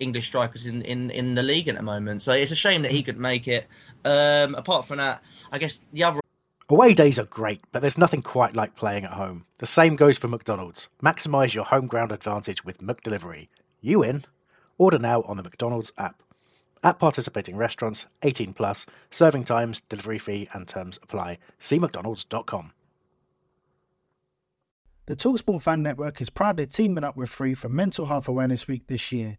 [SPEAKER 4] English strikers in, in, in the league at the moment. So it's a shame that he couldn't make it. Um, apart from that, I guess the other.
[SPEAKER 8] Away days are great, but there's nothing quite like playing at home. The same goes for McDonald's. Maximise your home ground advantage with McDelivery. You in? Order now on the McDonald's app. At participating restaurants, 18 plus, serving times, delivery fee, and terms apply. See McDonald's.com.
[SPEAKER 9] The Talksport Fan Network is proudly teaming up with Free for Mental Health Awareness Week this year.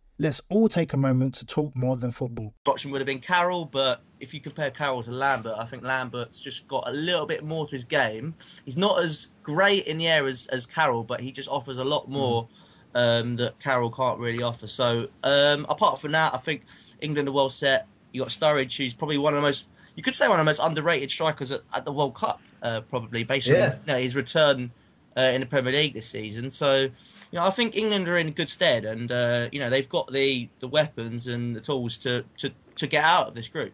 [SPEAKER 9] let's all take a moment to talk more than football.
[SPEAKER 4] Option would have been Carroll, but if you compare Carroll to Lambert, I think Lambert's just got a little bit more to his game. He's not as great in the air as, as Carroll, but he just offers a lot more um, that Carroll can't really offer. So um, apart from that, I think England are well set. You got Sturridge, who's probably one of the most you could say one of the most underrated strikers at, at the World Cup, uh, probably based yeah. on you know, his return uh, in the Premier League this season. So, you know, I think England are in good stead, and uh, you know they've got the, the weapons and the tools to, to, to get out of this group.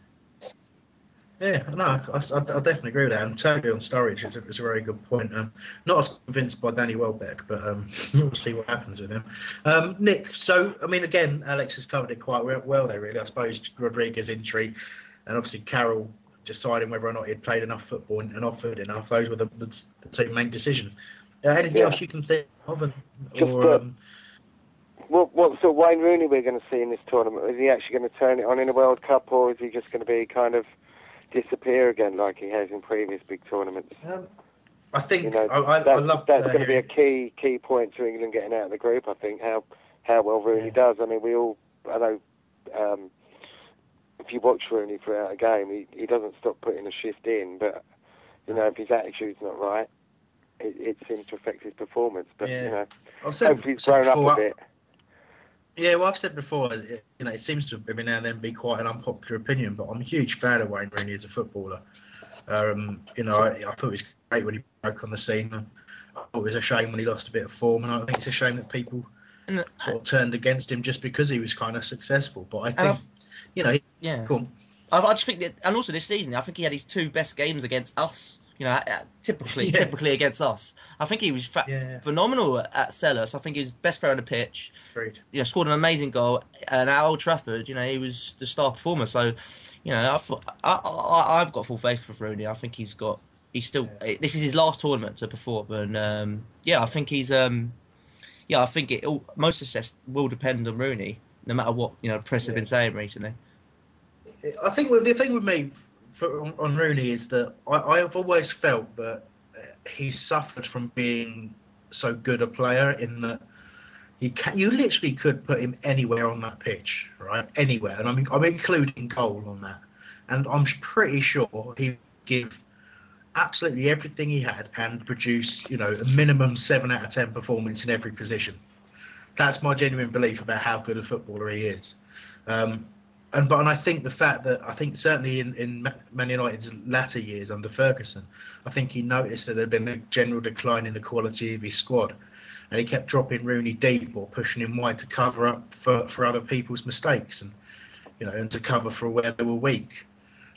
[SPEAKER 2] Yeah, no, I, I, I definitely agree with that. And totally on Sturridge is a, a very good point. Um, not as convinced by Danny Welbeck, but um, [LAUGHS] we'll see what happens with him. Um, Nick, so I mean, again, Alex has covered it quite well there. Really, I suppose Rodriguez injury, and obviously Carroll deciding whether or not he'd played enough football and offered enough. Those were the, the, the two main decisions. Uh, anything yeah. else you can think of? And, or, um...
[SPEAKER 3] what, what sort of Wayne Rooney we're going to see in this tournament? Is he actually going to turn it on in a World Cup, or is he just going to be kind of disappear again like he has in previous big tournaments?
[SPEAKER 2] Um, I think you know, I, I, that's, I love
[SPEAKER 3] that's going to be a key key point to England getting out of the group. I think how how well Rooney yeah. does. I mean, we all I know. Um, if you watch Rooney throughout a game, he, he doesn't stop putting a shift in. But you know, if his attitude's not right, it, it seems to affect his performance. But yeah. you know, I've said, hopefully he's grown up a bit.
[SPEAKER 2] Yeah, well, I've said before, you know, it seems to every now and then be quite an unpopular opinion, but I'm a huge fan of Wayne Rooney as a footballer. Um, you know, I, I, thought it was great when he broke on the scene. I thought it was a shame when he lost a bit of form, and I think it's a shame that people the, sort of turned against him just because he was kind of successful. But I think, you know,
[SPEAKER 4] yeah, cool. I, I just think that, and also this season, I think he had his two best games against us you know, typically [LAUGHS] yeah. typically against us. I think he was fa- yeah. phenomenal at Selhurst. I think he was best player on the pitch.
[SPEAKER 2] Great.
[SPEAKER 4] You know, scored an amazing goal. And at Old Trafford, you know, he was the star performer. So, you know, I've, I, have got full faith for Rooney. I think he's got, he's still, yeah. this is his last tournament to perform. And, um, yeah, I think he's, um, yeah, I think it all, most of success will depend on Rooney, no matter what you know press have been saying recently.
[SPEAKER 2] I think the thing with me for, on, on Rooney is that I, I've always felt that he suffered from being so good a player in that he can, you literally could put him anywhere on that pitch, right? Anywhere, and I'm I'm including goal on that, and I'm pretty sure he give absolutely everything he had and produce you know a minimum seven out of ten performance in every position. That's my genuine belief about how good a footballer he is. Um, and but and I think the fact that I think certainly in, in Man United's latter years under Ferguson, I think he noticed that there had been a general decline in the quality of his squad, and he kept dropping Rooney deep or pushing him wide to cover up for, for other people's mistakes and you know and to cover for where they were weak.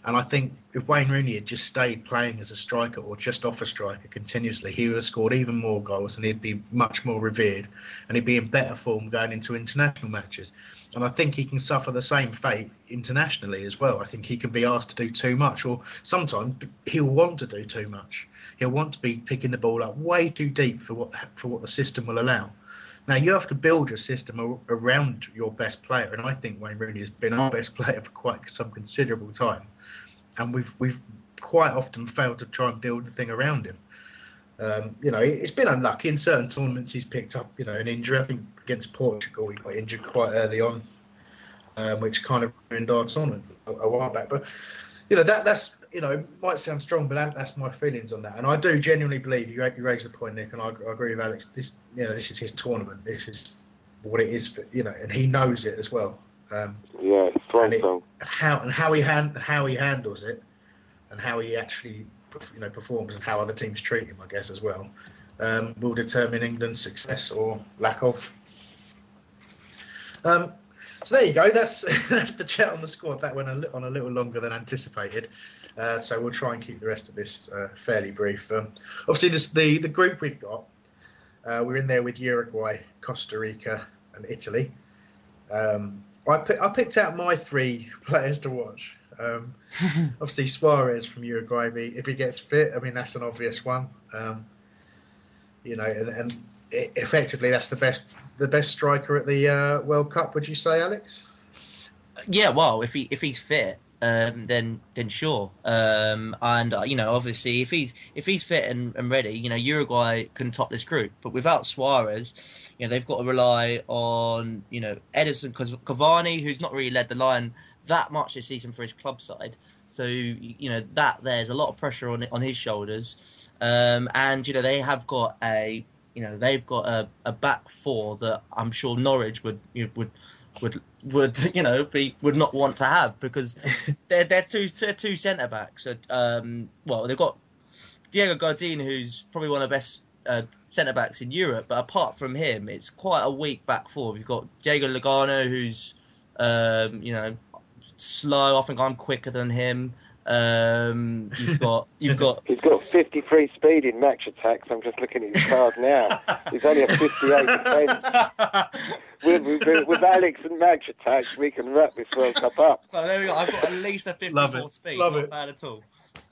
[SPEAKER 2] And I think if Wayne Rooney had just stayed playing as a striker or just off a striker continuously, he would have scored even more goals and he'd be much more revered and he'd be in better form going into international matches. And I think he can suffer the same fate internationally as well. I think he can be asked to do too much, or sometimes he'll want to do too much. He'll want to be picking the ball up way too deep for what for what the system will allow. Now you have to build your system around your best player, and I think Wayne Rooney has been our best player for quite some considerable time, and we've we've quite often failed to try and build the thing around him. Um, you know, it's been unlucky in certain tournaments. He's picked up, you know, an injury. I think against Portugal, he got injured quite early on, um, which kind of ruined our tournament a, a, while back. But you know, that that's you know might sound strong, but that, that's my feelings on that. And I do genuinely believe you, you raise the point, Nick, and I, I, agree with Alex. This, you know, this is his tournament. This is what it is, for, you know, and he knows it as well. Um,
[SPEAKER 3] yeah,
[SPEAKER 2] and it, how and how he hand, how he handles it, and how he actually you know performs and how other teams treat him, I guess as well, um, will determine England's success or lack of. Um, so there you go. That's [LAUGHS] that's the chat on the squad. That went a li- on a little longer than anticipated. Uh, so we'll try and keep the rest of this uh, fairly brief. Um, obviously, this, the the group we've got. Uh, we're in there with Uruguay, Costa Rica, and Italy. Um, I, I picked out my three [LAUGHS] players to watch. Um, obviously, Suarez from Uruguay, if he gets fit, I mean that's an obvious one. Um, you know, and, and it, effectively that's the best the best striker at the uh, World Cup. Would you say, Alex?
[SPEAKER 4] Yeah, well, if he if he's fit, um, then then sure. Um, and uh, you know, obviously, if he's if he's fit and, and ready, you know, Uruguay can top this group. But without Suarez, you know, they've got to rely on you know Edinson Cavani, who's not really led the line that much this season for his club side. So you know that there's a lot of pressure on on his shoulders, um, and you know they have got a you know they've got a, a back four that I'm sure Norwich would you know, would would would [LAUGHS] you know be would not want to have because [LAUGHS] they're they're two they're two centre backs. Um, well, they've got Diego Godin, who's probably one of the best uh, centre backs in Europe, but apart from him, it's quite a weak back four. You've got Diego Lugano, who's um, you know slow. I think I'm quicker than him. Um, you've got you've got [LAUGHS]
[SPEAKER 3] he's got 53 speed in Match Attax. I'm just looking at his card now. he's only a 58 defence. [LAUGHS] with, with, with, Alex and Match Attax, we can wrap this World Cup up.
[SPEAKER 4] So there we go. I've got at least a 54 speed.
[SPEAKER 2] Love
[SPEAKER 4] Not
[SPEAKER 2] it.
[SPEAKER 4] bad at all.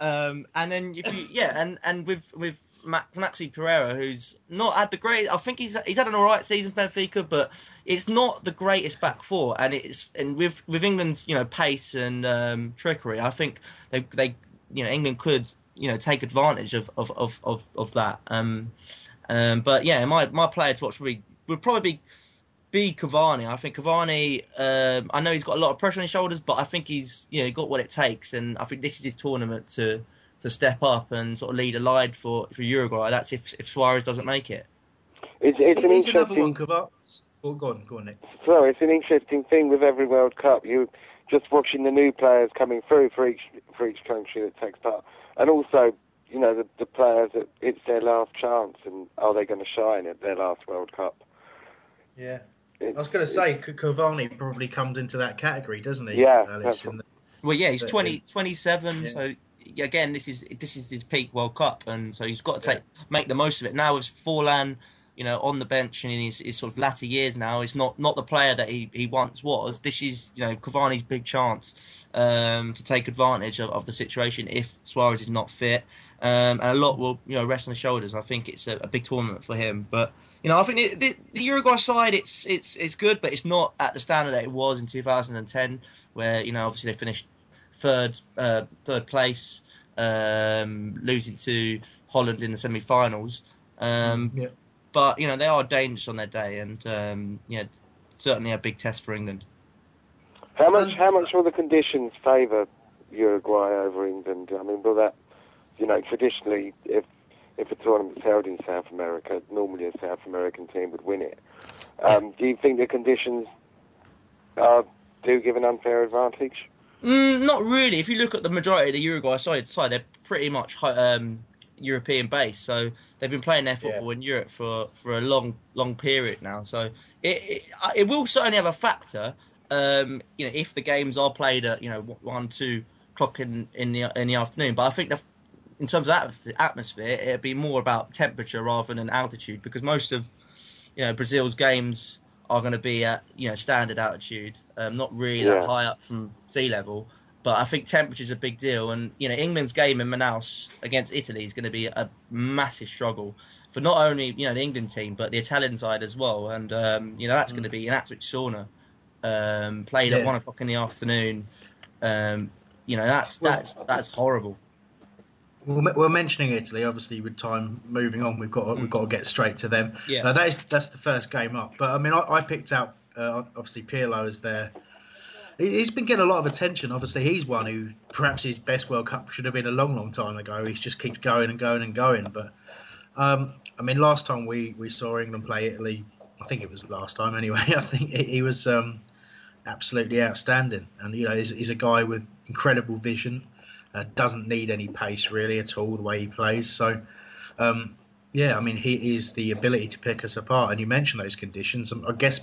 [SPEAKER 4] Um, and then if you yeah, and and with with Max, Maxi Pereira, who's not had the great. I think he's he's had an all right season for Benfica, but it's not the greatest back four. And it's and with with England's you know pace and um, trickery, I think they they you know England could you know take advantage of of of of, of that. Um, um, but yeah, my my player to watch would be would probably be be Cavani. I think Cavani. Um, I know he's got a lot of pressure on his shoulders, but I think he's you know got what it takes, and I think this is his tournament to to step up and sort of lead a line for, for Uruguay. That's if if Suarez doesn't make it.
[SPEAKER 3] It's, it's an
[SPEAKER 2] Here's
[SPEAKER 3] interesting.
[SPEAKER 2] another one, Cavani. Oh, go on, go on, Nick.
[SPEAKER 3] So it's an interesting thing with every World Cup. You just watching the new players coming through for each for each country that takes part, and also you know the, the players that it's their last chance, and are they going to shine at their last World Cup?
[SPEAKER 2] Yeah.
[SPEAKER 3] It-
[SPEAKER 2] I was going to say C- Cavani probably comes into that category, doesn't he?
[SPEAKER 3] Yeah,
[SPEAKER 2] Alex,
[SPEAKER 3] that's
[SPEAKER 4] Well, yeah, he's
[SPEAKER 2] But,
[SPEAKER 4] 20, 27,
[SPEAKER 2] yeah.
[SPEAKER 4] so again, this is this is his peak World Cup, and so he's got to take make the most of it. Now with Forlan, you know, on the bench and in his, his sort of latter years now, he's not not the player that he, he once was. This is you know Cavani's big chance um, to take advantage of, of the situation if Suarez is not fit. Um, and a lot will you know rest on his shoulders. I think it's a, a big tournament for him. But you know, I think the, the, the, Uruguay side it's it's it's good, but it's not at the standard that it was in 2010, where you know obviously they finished third uh, third place, um, losing to Holland in the semi-finals. Um,
[SPEAKER 2] Yeah.
[SPEAKER 4] But you know they are dangerous on their day, and um, yeah, certainly a big test for England.
[SPEAKER 3] How much? How much will the conditions favour Uruguay over England? I mean, will that, you know, traditionally, if if a tournament's held in South America, normally a South American team would win it. Um, do you think the conditions uh, do give an unfair advantage?
[SPEAKER 4] Mm, not really. If you look at the majority of the Uruguay side, side they're pretty much um, European based. So they've been playing their football in Europe for, for a long long period now. So it it, it will certainly have a factor. Um, you know, if the games are played at you know one two o'clock in, in the in the afternoon. But I think the, in terms of that atmosphere, it'd be more about temperature rather than altitude because most of you know Brazil's games are going to be at you know standard altitude, um, not really
[SPEAKER 3] Yeah.
[SPEAKER 4] that high up from sea level. But I think temperature's a big deal, and you know England's game in Manaus against Italy is going to be a massive struggle for not only you know the England team but the Italian side as well, and um, you know that's going to be an absolute sauna. Um, played at one o'clock in the afternoon, um, you know that's that's that's horrible.
[SPEAKER 2] We're mentioning Italy, obviously. With time moving on, we've got to, we've got to get straight to them.
[SPEAKER 4] Yeah.
[SPEAKER 2] Uh, that is that's the first game up. But I mean, I, I picked out uh, obviously Pirlo is there. He- He's been getting a lot of attention. Obviously, he's one who perhaps his best World Cup should have been a long, long time ago. He just keeps going and going and going. But um, I mean, last time we, we saw England play Italy, I think it was last time anyway. [LAUGHS] I think he, he was um, absolutely outstanding. And you know, he's, he's a guy with incredible vision. Uh, doesn't need any pace really at all the way he plays. So, um, yeah, I mean, he is the ability to pick us apart. And you mentioned those conditions. Um, I guess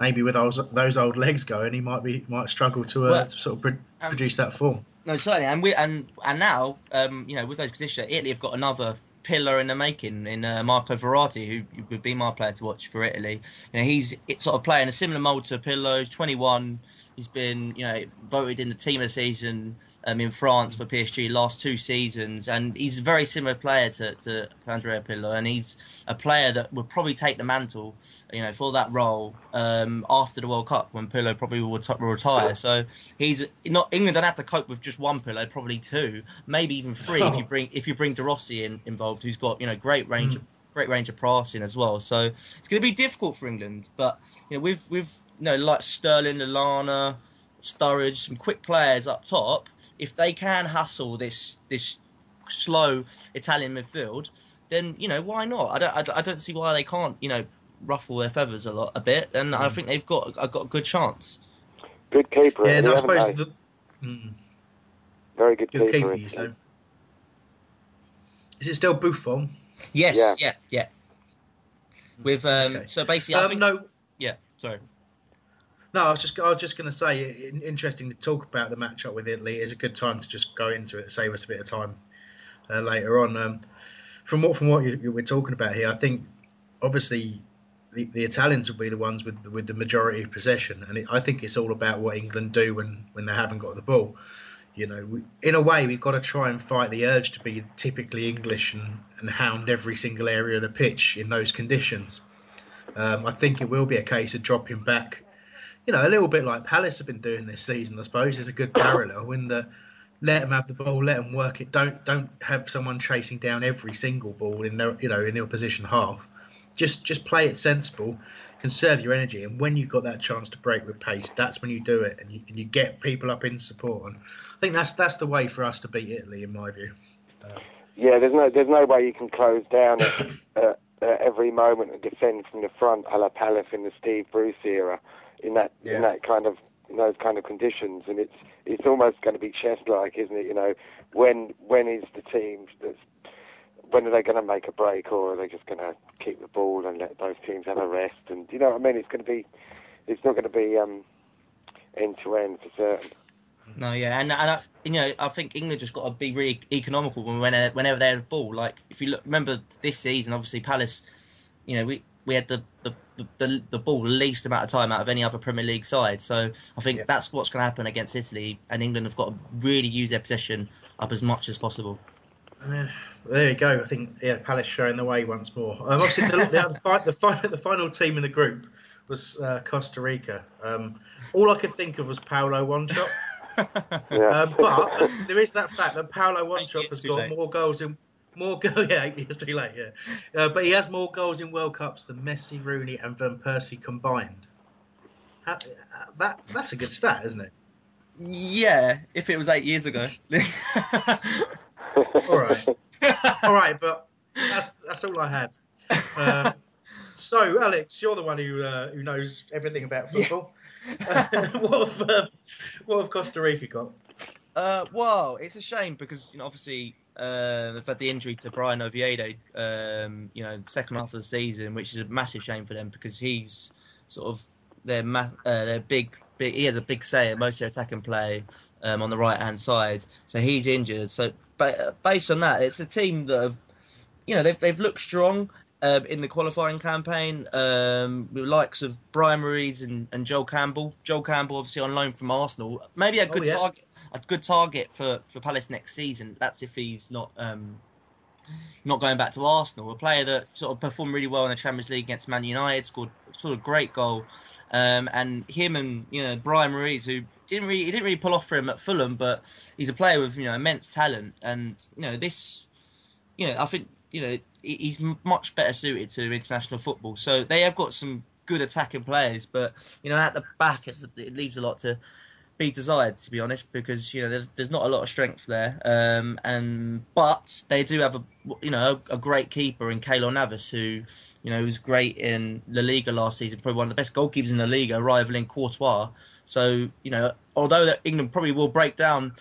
[SPEAKER 2] maybe with those those old [LAUGHS] legs going, he might be might struggle to, uh,
[SPEAKER 4] Well,
[SPEAKER 2] to sort of pro- produce that form.
[SPEAKER 4] No, certainly, and we and and now, um, you know, with those conditions, Italy have got another Pirlo in the making in uh, Marco Verratti, who would be my player to watch for Italy. You know, he's it's sort of playing a similar mold to Pirlo. He's 21. He's been, you know, voted in the team of the season um, in France for PSG last two seasons, and he's a very similar player to, to Andrea Pirlo, and he's a player that would probably take the mantle, you know, for that role um, after the World Cup when Pirlo probably will, t- will retire. So he's not England don't have to cope with just one Pirlo, probably two, maybe even three if you [LAUGHS] bring if you bring De Rossi in involved, who's got you know great range mm. of great range of passing as well. So it's going to be difficult for England, but you know with with you know like Sterling, Lallana, Sturridge, some quick players up top, if they can hustle this this slow Italian midfield, then you know why not? I don't I don't, I don't see why they can't you know ruffle their feathers a lot a bit, and I mm. think they've got I've got a good chance.
[SPEAKER 3] Good keeper.
[SPEAKER 2] Yeah,
[SPEAKER 3] Italy,
[SPEAKER 2] no, I suppose the, mm,
[SPEAKER 3] Very good,
[SPEAKER 2] good
[SPEAKER 3] keeper.
[SPEAKER 2] keeper. You say. Is it still Buffon?
[SPEAKER 4] Yes,
[SPEAKER 3] Yeah.
[SPEAKER 4] yeah, yeah. With um,
[SPEAKER 2] Okay.
[SPEAKER 4] so basically, I
[SPEAKER 2] Um,
[SPEAKER 4] think
[SPEAKER 2] no,
[SPEAKER 4] yeah. Sorry.
[SPEAKER 2] No, I was just I was just going to say, interesting to talk about the matchup with Italy. It's a good time to just go into it, save us a bit of time uh, later on. Um, from what from what you, you we're talking about here, I think obviously the, the Italians will be the ones with with the majority of possession, and it, I think it's all about what England do when when they haven't got the ball. You know, in a way, we've got to try and fight the urge to be typically English and, and hound every single area of the pitch in those conditions. Um, I think it will be a case of dropping back you know, a little bit like Palace have been doing this season, I suppose, is a good parallel in the let them have the ball, let them work it. Don't don't have someone chasing down every single ball in their you know in the opposition half. Just just play it sensible, conserve your energy, and when you've got that chance to break with pace, that's when you do it and you, and you get people up in support. And think that's that's the way for us to beat Italy, in my view.
[SPEAKER 3] Yeah, there's no there's no way you can close down at, [COUGHS] uh, at every moment and defend from the front, a la Palace in the Steve Bruce era, in that
[SPEAKER 2] Yeah.
[SPEAKER 3] in that kind of in those kind of conditions, and it's it's almost going to be chess like, isn't it? You know, when when is the team that's when are they going to make a break, or are they just going to keep the ball and let both teams have a rest? And you know what I mean? It's going to be it's not going to be um, end to end for certain.
[SPEAKER 4] No, yeah, and and I, you know, I think England just got to be really economical when when- whenever they have the ball. Like if you look, remember this season, obviously Palace, you know, we we had the the, the, the ball the least amount of time out of any other Premier League side. So I think
[SPEAKER 2] Yeah.
[SPEAKER 4] that's what's going to happen against Italy, and England have got to really use their possession up as much as possible.
[SPEAKER 2] Uh, there you go. I think yeah, Palace showing the way once more. Um, obviously, the, the, the, the, fi- the final team in the group was uh, Costa Rica. Um, all I could think of was Paolo Wanchope.
[SPEAKER 3] Yeah.
[SPEAKER 2] Uh, but [LAUGHS] there is that fact that Paolo Wanchope has got
[SPEAKER 4] late.
[SPEAKER 2] more goals in more goals. [LAUGHS] yeah, eight years too late, yeah. Uh, but he has more goals in World Cups than Messi, Rooney, and Van Persie combined. Ha- uh, that that's a good stat, isn't it?
[SPEAKER 4] Yeah, if it was eight years ago. [LAUGHS]
[SPEAKER 2] All right, all right, but that's that's all I had. Um, so, Alex, you're the one who uh, who knows everything about football. [LAUGHS] what have um, what have Costa Rica got?
[SPEAKER 4] Uh, well, it's a shame because you know obviously uh, they've had the injury to Bryan Oviedo, um, you know, second half of the season, which is a massive shame for them because he's sort of their ma- uh, their big big. He has a big say in most of their attacking play um, on the right hand side, so he's injured. So, but based on that, it's a team that have, you know, they've they've looked strong. Um, in the qualifying campaign, um, with the likes of Bryan Ruiz and, and Joel Campbell. Joel Campbell, obviously on loan from Arsenal, maybe a good
[SPEAKER 2] yeah.
[SPEAKER 4] target a good target for, for Palace next season. That's if he's not um, not going back to Arsenal. A player that sort of performed really well in the Champions League against Man United, scored sort of great goal, um, and him and you know Bryan Ruiz, who didn't really he didn't really pull off for him at Fulham, but he's a player with you know immense talent, and you know this, you know I think you know he's much better suited to international football. So they have got some good attacking players, but you know at the back it leaves a lot to be desired, to be honest, because you know there, there's not a lot of strength there. Um, and but they do have a you know a, a great keeper in Keylor Navas, who you know was great in La Liga last season, probably one of the best goalkeepers in the Liga, rivaling Courtois. So you know, although that England probably will break down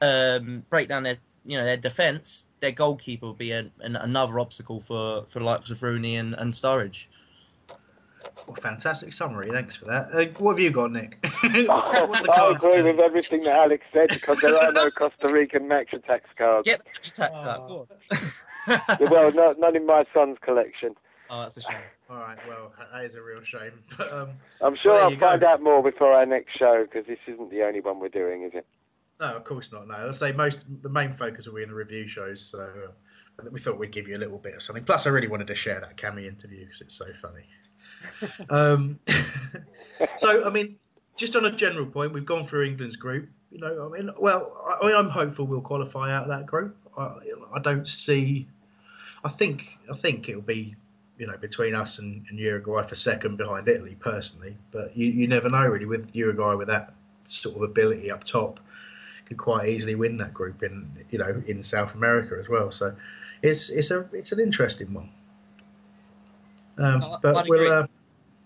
[SPEAKER 4] um, break down their you know their defence, their goalkeeper would be an, an, another obstacle for for the likes of Rooney and, and Sturridge.
[SPEAKER 2] Well, fantastic summary. Thanks for that. Uh, what have you got, Nick? [LAUGHS] What are the
[SPEAKER 3] I agree
[SPEAKER 2] to-
[SPEAKER 3] with everything that Alex said because there are no [LAUGHS] Costa Rican Match Attax cards.
[SPEAKER 4] Get the tax out. Go on.
[SPEAKER 3] Yeah, well, no, none in my son's collection.
[SPEAKER 4] oh, that's a shame.
[SPEAKER 2] All right, well, that is a real shame. But um,
[SPEAKER 3] I'm sure
[SPEAKER 2] Well,
[SPEAKER 3] I'll
[SPEAKER 2] you go.
[SPEAKER 3] find out more before our next show because this isn't the only one we're doing, is it?
[SPEAKER 2] No, of course not. No, I'll say most the main focus will be in the review shows. So uh, we thought we'd give you a little bit of something. Plus, I really wanted to share that Cammy interview because it's so funny. [LAUGHS] um, [LAUGHS] so, I mean, just on a general point, we've gone through England's group. You know, I mean, well, I, I mean, I'm hopeful we'll qualify out of that group. I, I don't see. I think I think it'll be you know between us and, and Uruguay for second behind Italy personally. But you, you never know really with Uruguay with that sort of ability up top could quite easily win that group in you know in South America as well. So it's it's a it's an interesting one. Um,
[SPEAKER 4] I-
[SPEAKER 2] but
[SPEAKER 4] I'd
[SPEAKER 2] we'll uh,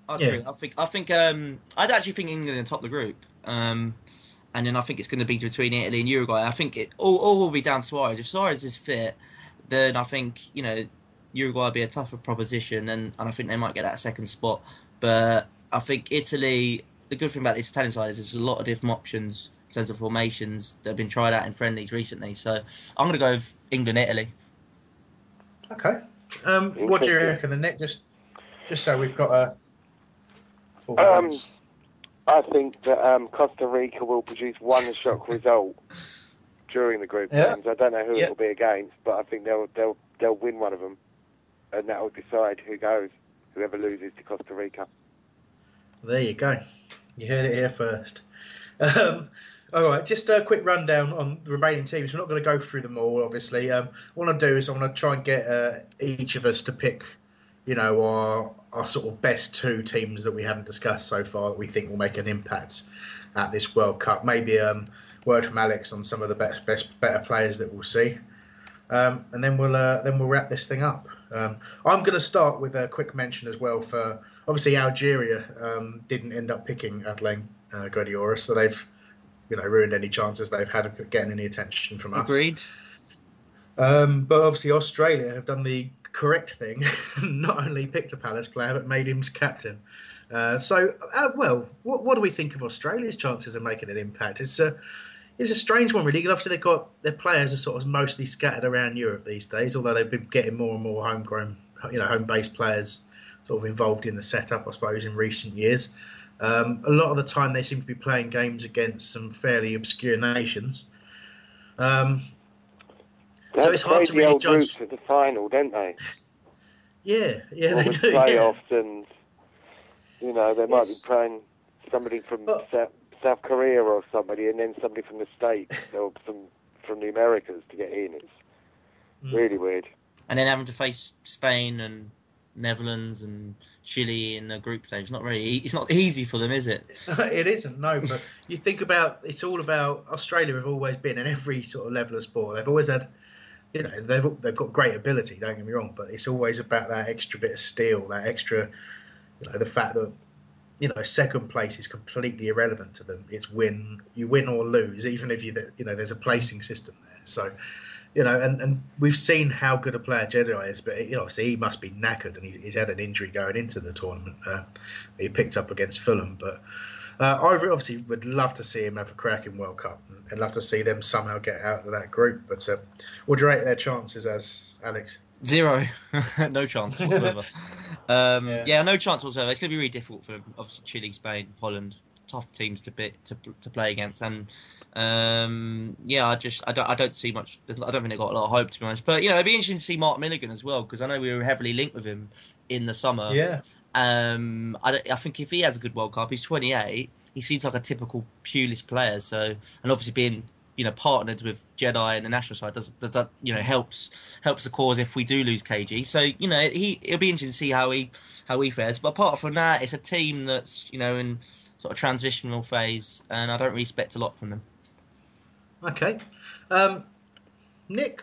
[SPEAKER 4] I
[SPEAKER 2] Yeah.
[SPEAKER 4] agree. I think I think um, I'd actually think England will top the group, um, and then I think it's going to be between Italy and Uruguay. I think it all, all will be down to Suarez. If Suarez is fit, then I think you know Uruguay will be a tougher proposition, and, and I think they might get that second spot. But I think Italy. The good thing about this Italian side is there's a lot of different options terms of formations that have been tried out in friendlies recently. So I'm going to go with England Italy.
[SPEAKER 2] okay. Um, what do you reckon, then, Nick? Just just so we've got a.
[SPEAKER 3] Um. I think that um, Costa Rica will produce one shock result during the group
[SPEAKER 2] Yeah.
[SPEAKER 3] games. I don't know who
[SPEAKER 4] Yeah.
[SPEAKER 3] it will be against, but I think they'll they'll they'll win one of them, and that will decide who goes. Whoever loses to Costa Rica.
[SPEAKER 2] There you go. You heard it here first. [LAUGHS] Um, all right, just a quick rundown on the remaining teams. We're not going to go through them all, obviously. Um, what I do is I want to try and get uh, each of us to pick, you know, our our sort of best two teams that we haven't discussed so far that we think will make an impact at this World Cup. Maybe um, word from Alex on some of the best, best, better players that we'll see, um, and then we'll uh, then we'll wrap this thing up. Um, I'm going to start with a quick mention as well for obviously Algeria um, didn't end up picking Adelaide uh, Guardiola, so they've you know ruined any chances they've had of getting any attention from us.
[SPEAKER 4] Agreed.
[SPEAKER 2] Um, but obviously Australia have done the correct thing, [LAUGHS] not only picked a Palace player but made him captain. Uh, so, uh, well, what, what do we think of Australia's chances of making an impact? It's a it's a strange one, really. Because obviously they've got their players are sort of mostly scattered around Europe these days. Although they've been getting more and more homegrown, you know, home-based players sort of involved in the setup, I suppose, in recent years. Um, a lot of the time, they seem to be playing games against some fairly obscure nations. Um, So it's hard to
[SPEAKER 3] crazy
[SPEAKER 2] really
[SPEAKER 3] old
[SPEAKER 2] judge-
[SPEAKER 3] routes at the final, don't they? [LAUGHS]
[SPEAKER 2] Yeah, yeah,
[SPEAKER 3] All
[SPEAKER 2] they
[SPEAKER 3] the
[SPEAKER 2] do. Yeah.
[SPEAKER 3] playoffs and you know they might
[SPEAKER 2] It's-
[SPEAKER 3] be playing somebody from
[SPEAKER 2] But-
[SPEAKER 3] South, South Korea or somebody, and then somebody from the states [LAUGHS] or some from the Americas to get in. It's
[SPEAKER 2] Mm.
[SPEAKER 3] really weird.
[SPEAKER 4] and then having to face Spain and Netherlands and Chile in the group stage. Not e, It's not easy for them, is it? [LAUGHS]
[SPEAKER 2] it isn't no, but you think about it's all about Australia. Have always been in every sort of level of sport. They've always had, you know, they've they've got great ability. Don't get me wrong, but it's always about that extra bit of steel, that extra, you know, the fact that you know second place is completely irrelevant to them. It's win you win or lose, even if you you know there's a placing system there. So. You know, and, and we've seen how good a player Jedi is, but you know, obviously he must be knackered, and he's, he's had an injury going into the tournament. Uh, he picked up against Fulham, but uh, I obviously would love to see him have a crack in World Cup and, and love to see them somehow get out of that group. But uh, what do you rate their chances as Alex?
[SPEAKER 4] Zero, [LAUGHS] no chance whatsoever. [LAUGHS] um,
[SPEAKER 2] Yeah.
[SPEAKER 4] yeah. no chance whatsoever. It's going to be really difficult for obviously Chile, Spain, Holland, tough teams to bit to, to play against, and um, yeah, I just I don't I don't see much. I don't think they've got a lot of hope to be honest. But you know, it'd be interesting to see Mark Milligan as well because I know we were heavily linked with him in the summer.
[SPEAKER 2] Yeah,
[SPEAKER 4] Um, I, don't- I think if he has a good World Cup, he's 28. He seems like a typical Pulis player. So, and obviously being you know partnered with Jedi and the national side does does that you know helps helps the cause if we do lose KG. So you know he it'll be interesting to see how he how he fares. But apart from that, it's a team that's you know in sort of transitional phase, and I don't really expect a lot from them.
[SPEAKER 2] Okay. Um, Nick,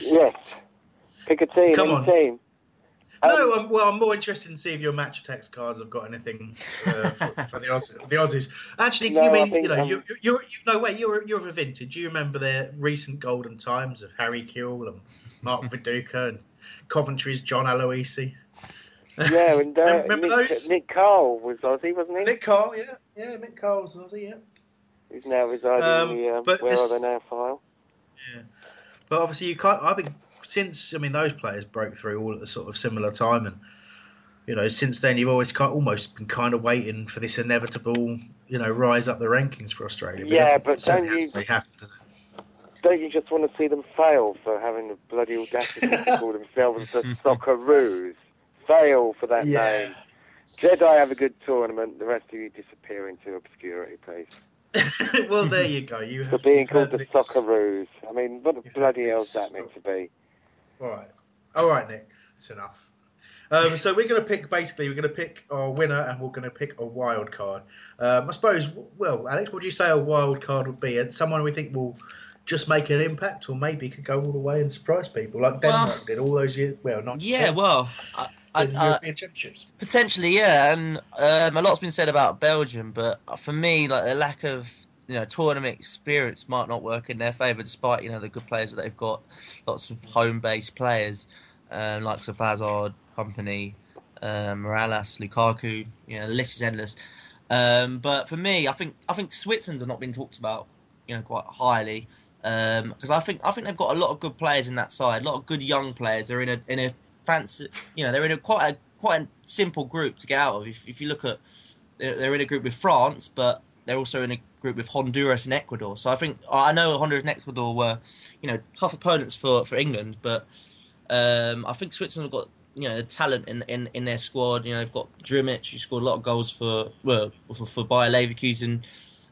[SPEAKER 3] Yes, pick a team.
[SPEAKER 2] Come on.
[SPEAKER 3] team. Um,
[SPEAKER 2] no, I'm, well, I'm more interested in see if your Match Attax cards have got anything uh, for, for the, Auss- the Aussies. Actually,
[SPEAKER 3] No,
[SPEAKER 2] you mean
[SPEAKER 3] think,
[SPEAKER 2] you know
[SPEAKER 3] um,
[SPEAKER 2] you you you no wait you're you're of a vintage. Do you remember their recent golden times of Harry Kewell and Mark [LAUGHS] Viduka and Coventry's John Aloisi.
[SPEAKER 3] Yeah, and uh, [LAUGHS]
[SPEAKER 2] Remember
[SPEAKER 3] Nick,
[SPEAKER 2] those?
[SPEAKER 3] Nick Cole was Aussie, wasn't he?
[SPEAKER 2] Nick Cole, yeah, yeah, Nick Cole's Aussie, yeah.
[SPEAKER 3] Who's now residing
[SPEAKER 2] Um,
[SPEAKER 3] in the uh,
[SPEAKER 2] but
[SPEAKER 3] Where
[SPEAKER 2] this-
[SPEAKER 3] Are They Now file.
[SPEAKER 2] Yeah, but obviously, you can't. I've been since. I mean, those players broke through all at a sort of similar time, and you know, since then, you've always kind almost been kind of waiting for this inevitable, you know, rise up the rankings for Australia.
[SPEAKER 3] Yeah, but don't you-
[SPEAKER 2] happened.
[SPEAKER 3] Don't you just want to see them fail for having the bloody audacity to [LAUGHS] call themselves the Socceroos? Fail for that
[SPEAKER 2] Yeah.
[SPEAKER 3] name. Jedi have a good tournament. The rest of you disappear into obscurity, please. [LAUGHS]
[SPEAKER 2] well, there you go. You
[SPEAKER 3] For being called the
[SPEAKER 2] Nick's-
[SPEAKER 3] Socceroos. I mean, what the bloody hell's that meant to be?
[SPEAKER 2] All right, all right, Nick. It's enough. Um, so we're going to pick basically we're going to pick our winner and we're going to pick a wild card. Um, I suppose. Well, Alex, what do you say a wild card would be? And someone we think will just make an impact, or maybe could go all the way and surprise people, like Denmark
[SPEAKER 4] Well-
[SPEAKER 2] did all those years. Well, not
[SPEAKER 4] Yeah,
[SPEAKER 2] ten,
[SPEAKER 4] well, I, I,
[SPEAKER 2] European Championships.
[SPEAKER 4] Potentially, yeah, and um, a lot's been said about Belgium, but for me, like the lack of you know tournament experience might not work in their favour, despite you know the good players that they've got, lots of home-based players, um, like of Hazard, Kompany, um, Mirallas, Lukaku. You know, the list is endless. Um, but for me, I think I think Switzerland has not been talked about, you know, quite highly because I think I think they've got a lot of good players in that side, a lot of good young players. They're in a in a fancy, you know, they're in a quite a quite a simple group to get out of. If, if you look at, they're, in a group with France, but they're also in a group with Honduras and Ecuador. So I think I know Honduras and Ecuador were, you know, tough opponents for, for England, but um, I think Switzerland have got you know the talent in, in, in their squad. You know they've got Drmić, who scored a lot of goals for well for, for Bayer Leverkusen.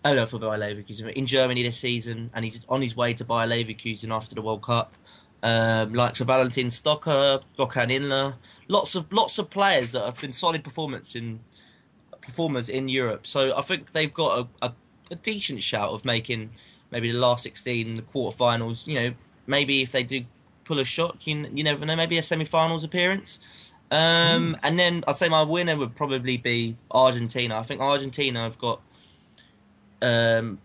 [SPEAKER 4] Oh no, for Bayer Leverkusen in Germany this season, and he's on his way to Bayer Leverkusen after the World Cup. Um, like Sir Valentin Stocker, Gökhan Inler, lots of lots of players that have been solid performance in performers in Europe. So I think they've got a, a, a decent shout of making maybe the last sixteen, the quarterfinals. You know, maybe if they do pull a shot, you, you never know, maybe a semi-finals appearance. Um, And then I'd say my winner would probably be Argentina. I think Argentina have got, um,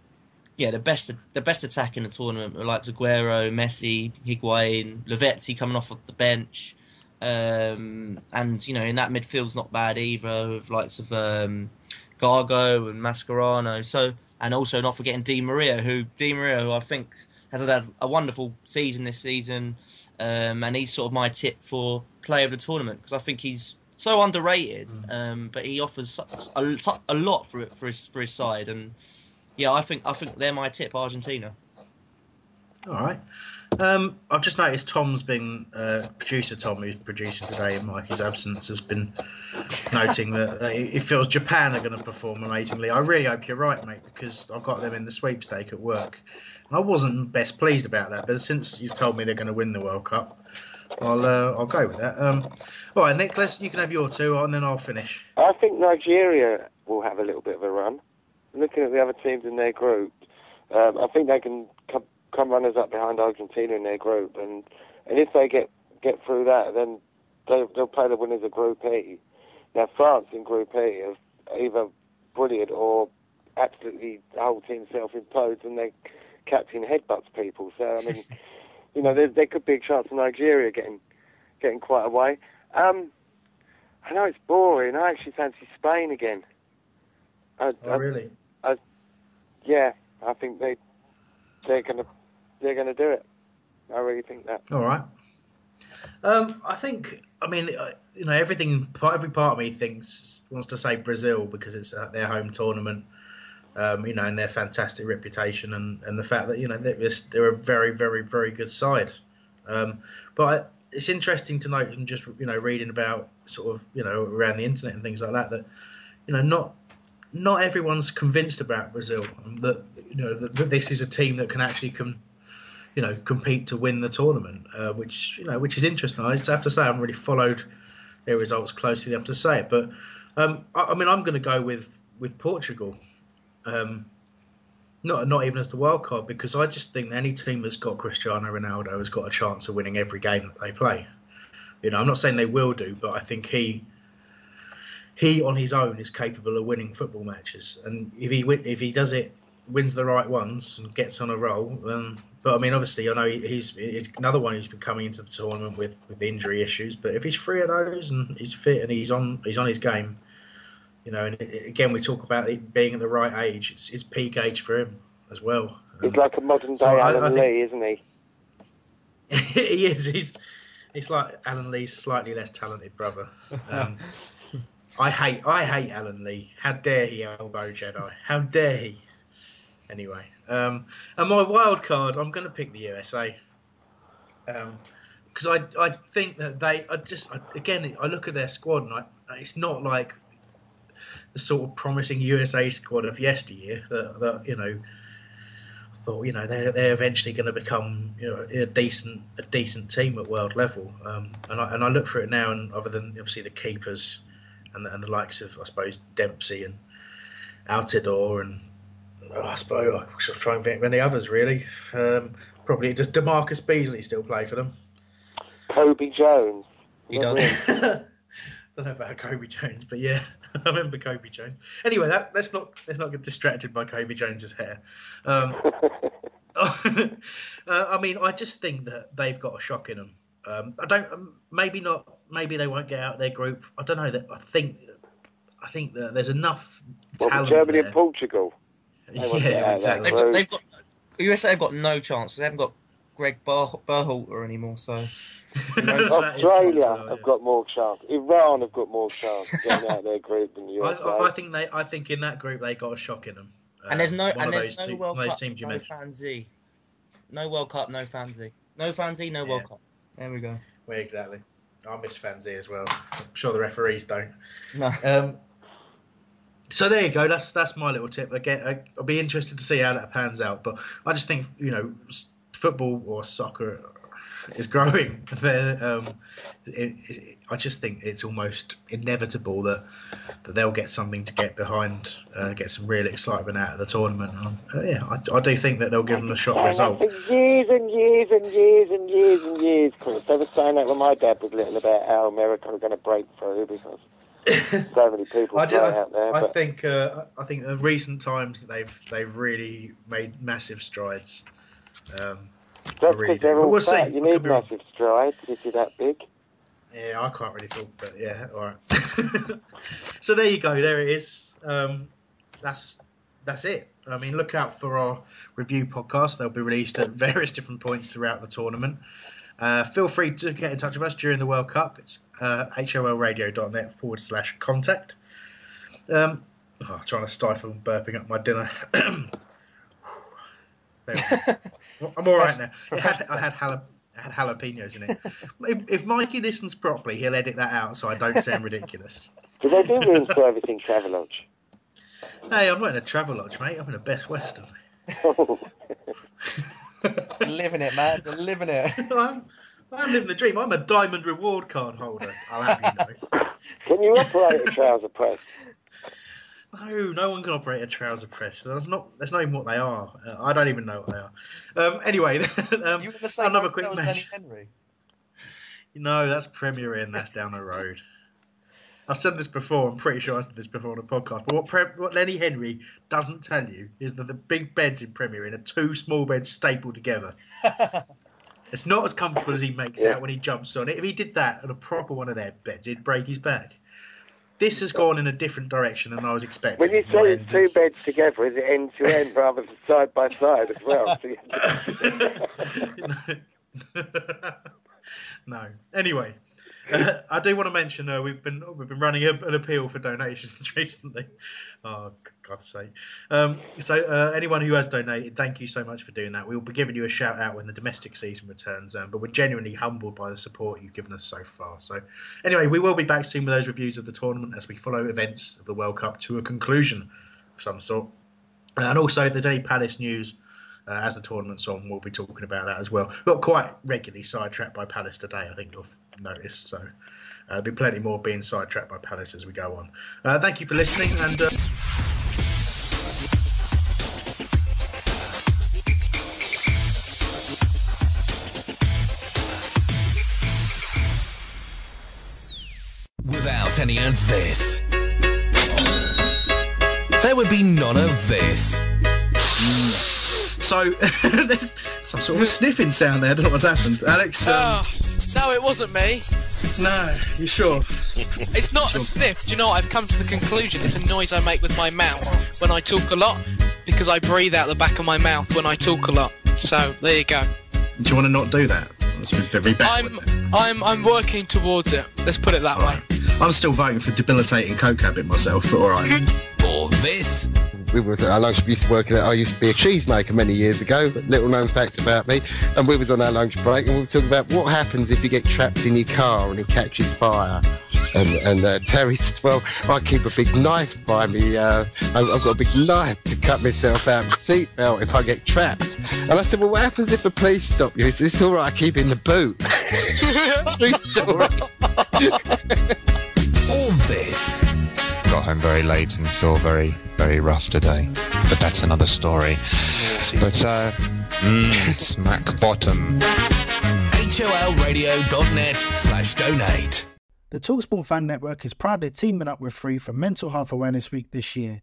[SPEAKER 4] yeah, the best the best attack in the tournament, were like Aguero, Messi, Higuain, Lavezzi coming off of the bench. Um, and you know, in that midfield's not bad either, with likes of um, Gago and Mascherano. So, and also not forgetting Di Maria, who Di Maria, who I think has had a wonderful season this season, um, and he's sort of my tip for player of the tournament because I think he's so underrated, um, but he offers a, a lot for it for his for his side, and yeah, I think I think they're my tip, Argentina.
[SPEAKER 2] All right. Um, I've just noticed Tom's been uh, producer Tom, who's producing today in Mikey's absence, has been [LAUGHS] noting that uh, he feels Japan are going to perform amazingly. I really hope you're right, mate, because I've got them in the sweepstake at work, and I wasn't best pleased about that. But since you've told me they're going to win the World Cup, I'll uh, I'll go with that. Um, all right, Nick, let's you can have your two, and then I'll finish.
[SPEAKER 3] I think Nigeria will have a little bit of a run. Looking at the other teams in their group, um, I think they can come, come runners up behind Argentina in their group, and and if they get get through that, then they, they'll play the winners of Group E. Now France in Group E are either brilliant or absolutely the whole team self-imposed and their captain headbutts people. So I mean, [LAUGHS] you know, there, there could be a chance of Nigeria getting getting quite away. Um, I know it's boring. I actually fancy Spain again. I,
[SPEAKER 2] Oh, really?
[SPEAKER 3] I, yeah, I think they they're gonna they're gonna do it. I really think that.
[SPEAKER 2] All right. Um, I think. I mean, uh, you know, everything. Every part of me thinks wants to say Brazil because it's their home tournament. Um, you know, and their fantastic reputation, and, and the fact that you know they're, they're a very, very, very good side. Um, but it's interesting to note from just you know reading about sort of you know around the internet and things like that that you know not not everyone's convinced about Brazil that you know that, that this is a team that can actually come you know, compete to win the tournament, uh, which you know, which is interesting. I have to say, I haven't really followed their results closely enough to say it, but um, I, I mean, I'm going to go with with Portugal, um, not not even as the wild card because I just think any team that's got Cristiano Ronaldo has got a chance of winning every game that they play. You know, I'm not saying they will do, but I think he he on his own is capable of winning football matches, and if he win, if he does it, wins the right ones and gets on a roll. Um, but I mean, obviously, I know he's, he's another one who's been coming into the tournament with, with injury issues. But if he's free of those and he's fit and he's on he's on his game, you know, and it, again we talk about it being at the right age. It's, it's peak age for him as well.
[SPEAKER 3] He's like a modern day
[SPEAKER 2] so I-
[SPEAKER 3] Alan
[SPEAKER 2] I think-
[SPEAKER 3] Lee, isn't he? [LAUGHS]
[SPEAKER 2] he is. He's he's like Alan Lee's slightly less talented brother. [LAUGHS] Um, I hate I hate Alan Lee. How dare he elbow Jedi? How dare he? Anyway, um, and my wild card, I'm going to pick the USA. Because I I think that they I just I, again I look at their squad and I, it's not like the sort of promising USA squad of yesteryear that, that you know I thought you know they're they're eventually going to become you know a decent a decent team at world level. Um, and I and I look for it now, and other than obviously the keepers and the, and the likes of I suppose Dempsey and Altidore and oh, I suppose I should try and think of any others really. Um, probably does DaMarcus Beasley still play for them?
[SPEAKER 3] Cobi Jones.
[SPEAKER 4] He
[SPEAKER 3] Not
[SPEAKER 4] does.
[SPEAKER 3] really. [LAUGHS]
[SPEAKER 2] don't know about Cobi Jones, but yeah, [LAUGHS] I remember Cobi Jones. Anyway, that, let's not let's not get distracted by Cobi Jones's hair. Um, [LAUGHS] uh, I mean, I just think that they've got a shock in them. Um, I don't. um, Maybe not. Maybe they won't get out of their group. I don't know. That I think. I think that there's enough
[SPEAKER 3] Well,
[SPEAKER 2] talent
[SPEAKER 3] Germany
[SPEAKER 2] there.
[SPEAKER 3] and Portugal. [LAUGHS] they won't get out
[SPEAKER 2] Yeah, exactly.
[SPEAKER 4] They've they've got USA have got no chance. They haven't got Greg Ber- Berhalter anymore. So [LAUGHS]
[SPEAKER 2] That is
[SPEAKER 3] Australia
[SPEAKER 2] true as well,
[SPEAKER 3] have
[SPEAKER 2] yeah.
[SPEAKER 3] got more chance. Iran have got more chance of getting out of their group than the
[SPEAKER 2] I,
[SPEAKER 3] USA.
[SPEAKER 2] I, I think they. I think in that group they got a shock in them.
[SPEAKER 4] and there's no uh,
[SPEAKER 2] one
[SPEAKER 4] and
[SPEAKER 2] of
[SPEAKER 4] there's
[SPEAKER 2] those
[SPEAKER 4] no
[SPEAKER 2] two-
[SPEAKER 4] World
[SPEAKER 2] one those
[SPEAKER 4] Cup,
[SPEAKER 2] teams you
[SPEAKER 4] no
[SPEAKER 2] mentioned.
[SPEAKER 4] fancy, no World Cup, no fancy, no fancy, no World Cup. There we go.
[SPEAKER 2] Well, exactly. I miss Fancy as well. I'm sure the referees don't.
[SPEAKER 4] No.
[SPEAKER 2] Um, so there you go. That's that's my little tip. Again, I'll be interested to see how that pans out. But I just think you know, football or soccer is growing. [LAUGHS] There, um, it, it, I just think it's almost inevitable that that they'll get something to get behind, uh, get some real excitement out of the tournament. Um, uh, yeah, I, I do think that they'll give them a
[SPEAKER 3] shot
[SPEAKER 2] result.
[SPEAKER 3] for years and years and years and years and years, Chris. They were saying that when my dad was little about how America were going to break through because [LAUGHS] so many people
[SPEAKER 2] I, do,
[SPEAKER 3] out there.
[SPEAKER 2] I, I think uh, I think the recent times that they've they've really made massive strides. Um,
[SPEAKER 3] that's because they're all
[SPEAKER 2] we'll see.
[SPEAKER 3] You need massive strides if you're that big.
[SPEAKER 2] yeah, I can't really talk, but yeah, all right. [LAUGHS] so there you go. There it is. Um, that's that's it. I mean, look out for our review podcast. They'll be released at various different points throughout the tournament. Uh, feel free to get in touch with us during the World Cup. It's uh, holradio.net forward slash contact. Um, oh, trying to stifle burping up my dinner. [CLEARS THROAT] [LAUGHS] There we go. I'm all right now. [LAUGHS] It had, I had jalap- I had jalapenos in it. if, if Mikey listens properly, he'll edit that out so I don't sound ridiculous.
[SPEAKER 3] Do they do rooms for everything Travelodge?
[SPEAKER 2] Hey, I'm not in a Travelodge, mate. I'm in a Best Western. [LAUGHS] [LAUGHS]
[SPEAKER 4] living it, man. We're living it.
[SPEAKER 2] I'm, I'm living the dream. I'm a diamond reward card holder. I'll have you know.
[SPEAKER 3] Can you operate a trouser press?
[SPEAKER 2] No, no one can operate a trouser press. That's not. That's not even what they are. Uh, I don't even know what they are. Um, anyway, [LAUGHS] um,
[SPEAKER 4] You were the same
[SPEAKER 2] another quick
[SPEAKER 4] hotel as Lenny
[SPEAKER 2] mention.
[SPEAKER 4] Henry.
[SPEAKER 2] No, that's Premier Inn. That's down the road. I've said this before. I'm pretty sure I said this before on a podcast. But what Pre- what Lenny Henry doesn't tell you is that the big beds in Premier Inn are two small beds stapled together. [LAUGHS] it's not as comfortable as he makes
[SPEAKER 3] Yeah.
[SPEAKER 2] out when he jumps on it. If he did that on a proper one of their beds, he'd break his back. This has gone in a different direction than I was expecting.
[SPEAKER 3] When you say it's two beds together, is it end to end rather than side by side as well? [LAUGHS] So [LAUGHS]
[SPEAKER 2] no. Anyway, [LAUGHS] I do want to mention uh, we've been we've been running a, an appeal for donations [LAUGHS] recently. Oh, God's sake! Um, so uh, anyone who has donated, thank you so much for doing that. We will be giving you a shout out when the domestic season returns. Um, but we're genuinely humbled by the support you've given us so far. So anyway, we will be back soon with those reviews of the tournament as we follow events of the World Cup to a conclusion of some sort. And also, if there's any Palace news uh, as the tournament's on, we'll be talking about that as well. We got quite regularly sidetracked by Palace today, I think you've noticed. So uh, there'll be plenty more being sidetracked by Palace as we go on. Uh, thank you for listening, and uh,
[SPEAKER 10] Without any of this, there would be none of this.
[SPEAKER 11] So [LAUGHS] there's some sort of sniffing sound there. I don't know what's happened. Alex, um,
[SPEAKER 12] Oh, no, it wasn't me.
[SPEAKER 11] no, you sure?
[SPEAKER 12] It's not a sniff. Do you know what? I've come to the conclusion it's a noise I make with my mouth when I talk a lot because I breathe out the back of my mouth when I talk a lot. So there you go.
[SPEAKER 11] Do you want to not do that? That's very backward.
[SPEAKER 12] I'm I'm I'm working towards it. Let's put it that way.
[SPEAKER 11] I'm still voting for debilitating coke habit myself, but all right.
[SPEAKER 10] Or this.
[SPEAKER 13] We was our lunch We used to work at I used to be a cheesemaker many years ago little known fact about me. And we was on our lunch break and we were talking about what happens if you get trapped in your car and it catches fire. And, and uh, Terry said well I keep a big knife by me uh, I've, got a big knife to cut myself out of the seatbelt if I get trapped. And I said well what happens if the police stop you? He said it's alright I keep in the boot. [LAUGHS]
[SPEAKER 10] Or [LAUGHS] this.
[SPEAKER 14] Got home very late and feel very, very rough today. But that's another story. But, uh, mm, smack bottom.
[SPEAKER 10] HOLradio.net slash donate.
[SPEAKER 9] The Talksport Fan Network is proudly teaming up with Free for Mental Health Awareness Week this year.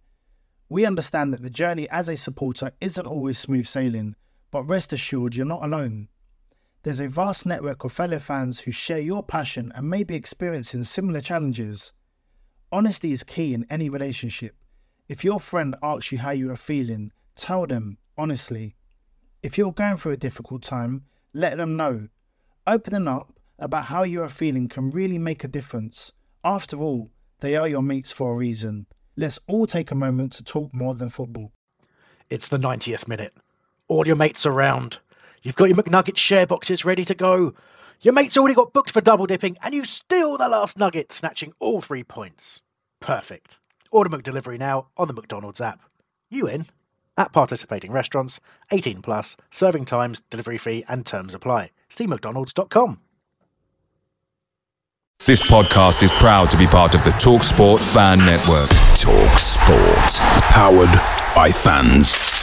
[SPEAKER 9] We understand that the journey as a supporter isn't always smooth sailing, but rest assured you're not alone. There's a vast network of fellow fans who share your passion and may be experiencing similar challenges. Honesty is key in any relationship. If your friend asks you how you are feeling, tell them honestly. If you're going through a difficult time, let them know. Opening up about how you are feeling can really make a difference. After all, they are your mates for a reason. Let's all take a moment to talk more than football.
[SPEAKER 8] It's the 90th minute. All your mates around. You've got your McNugget share boxes ready to go. Your mate's already got booked for double dipping, and you steal the last nugget, snatching all three points. Perfect. Order McDelivery now on the McDonald's app. You in? At participating restaurants, 18 plus, serving times, delivery fee, and terms apply. See McDonald's.com.
[SPEAKER 10] This podcast is proud to be part of the TalkSport Fan Network. TalkSport. Powered by fans.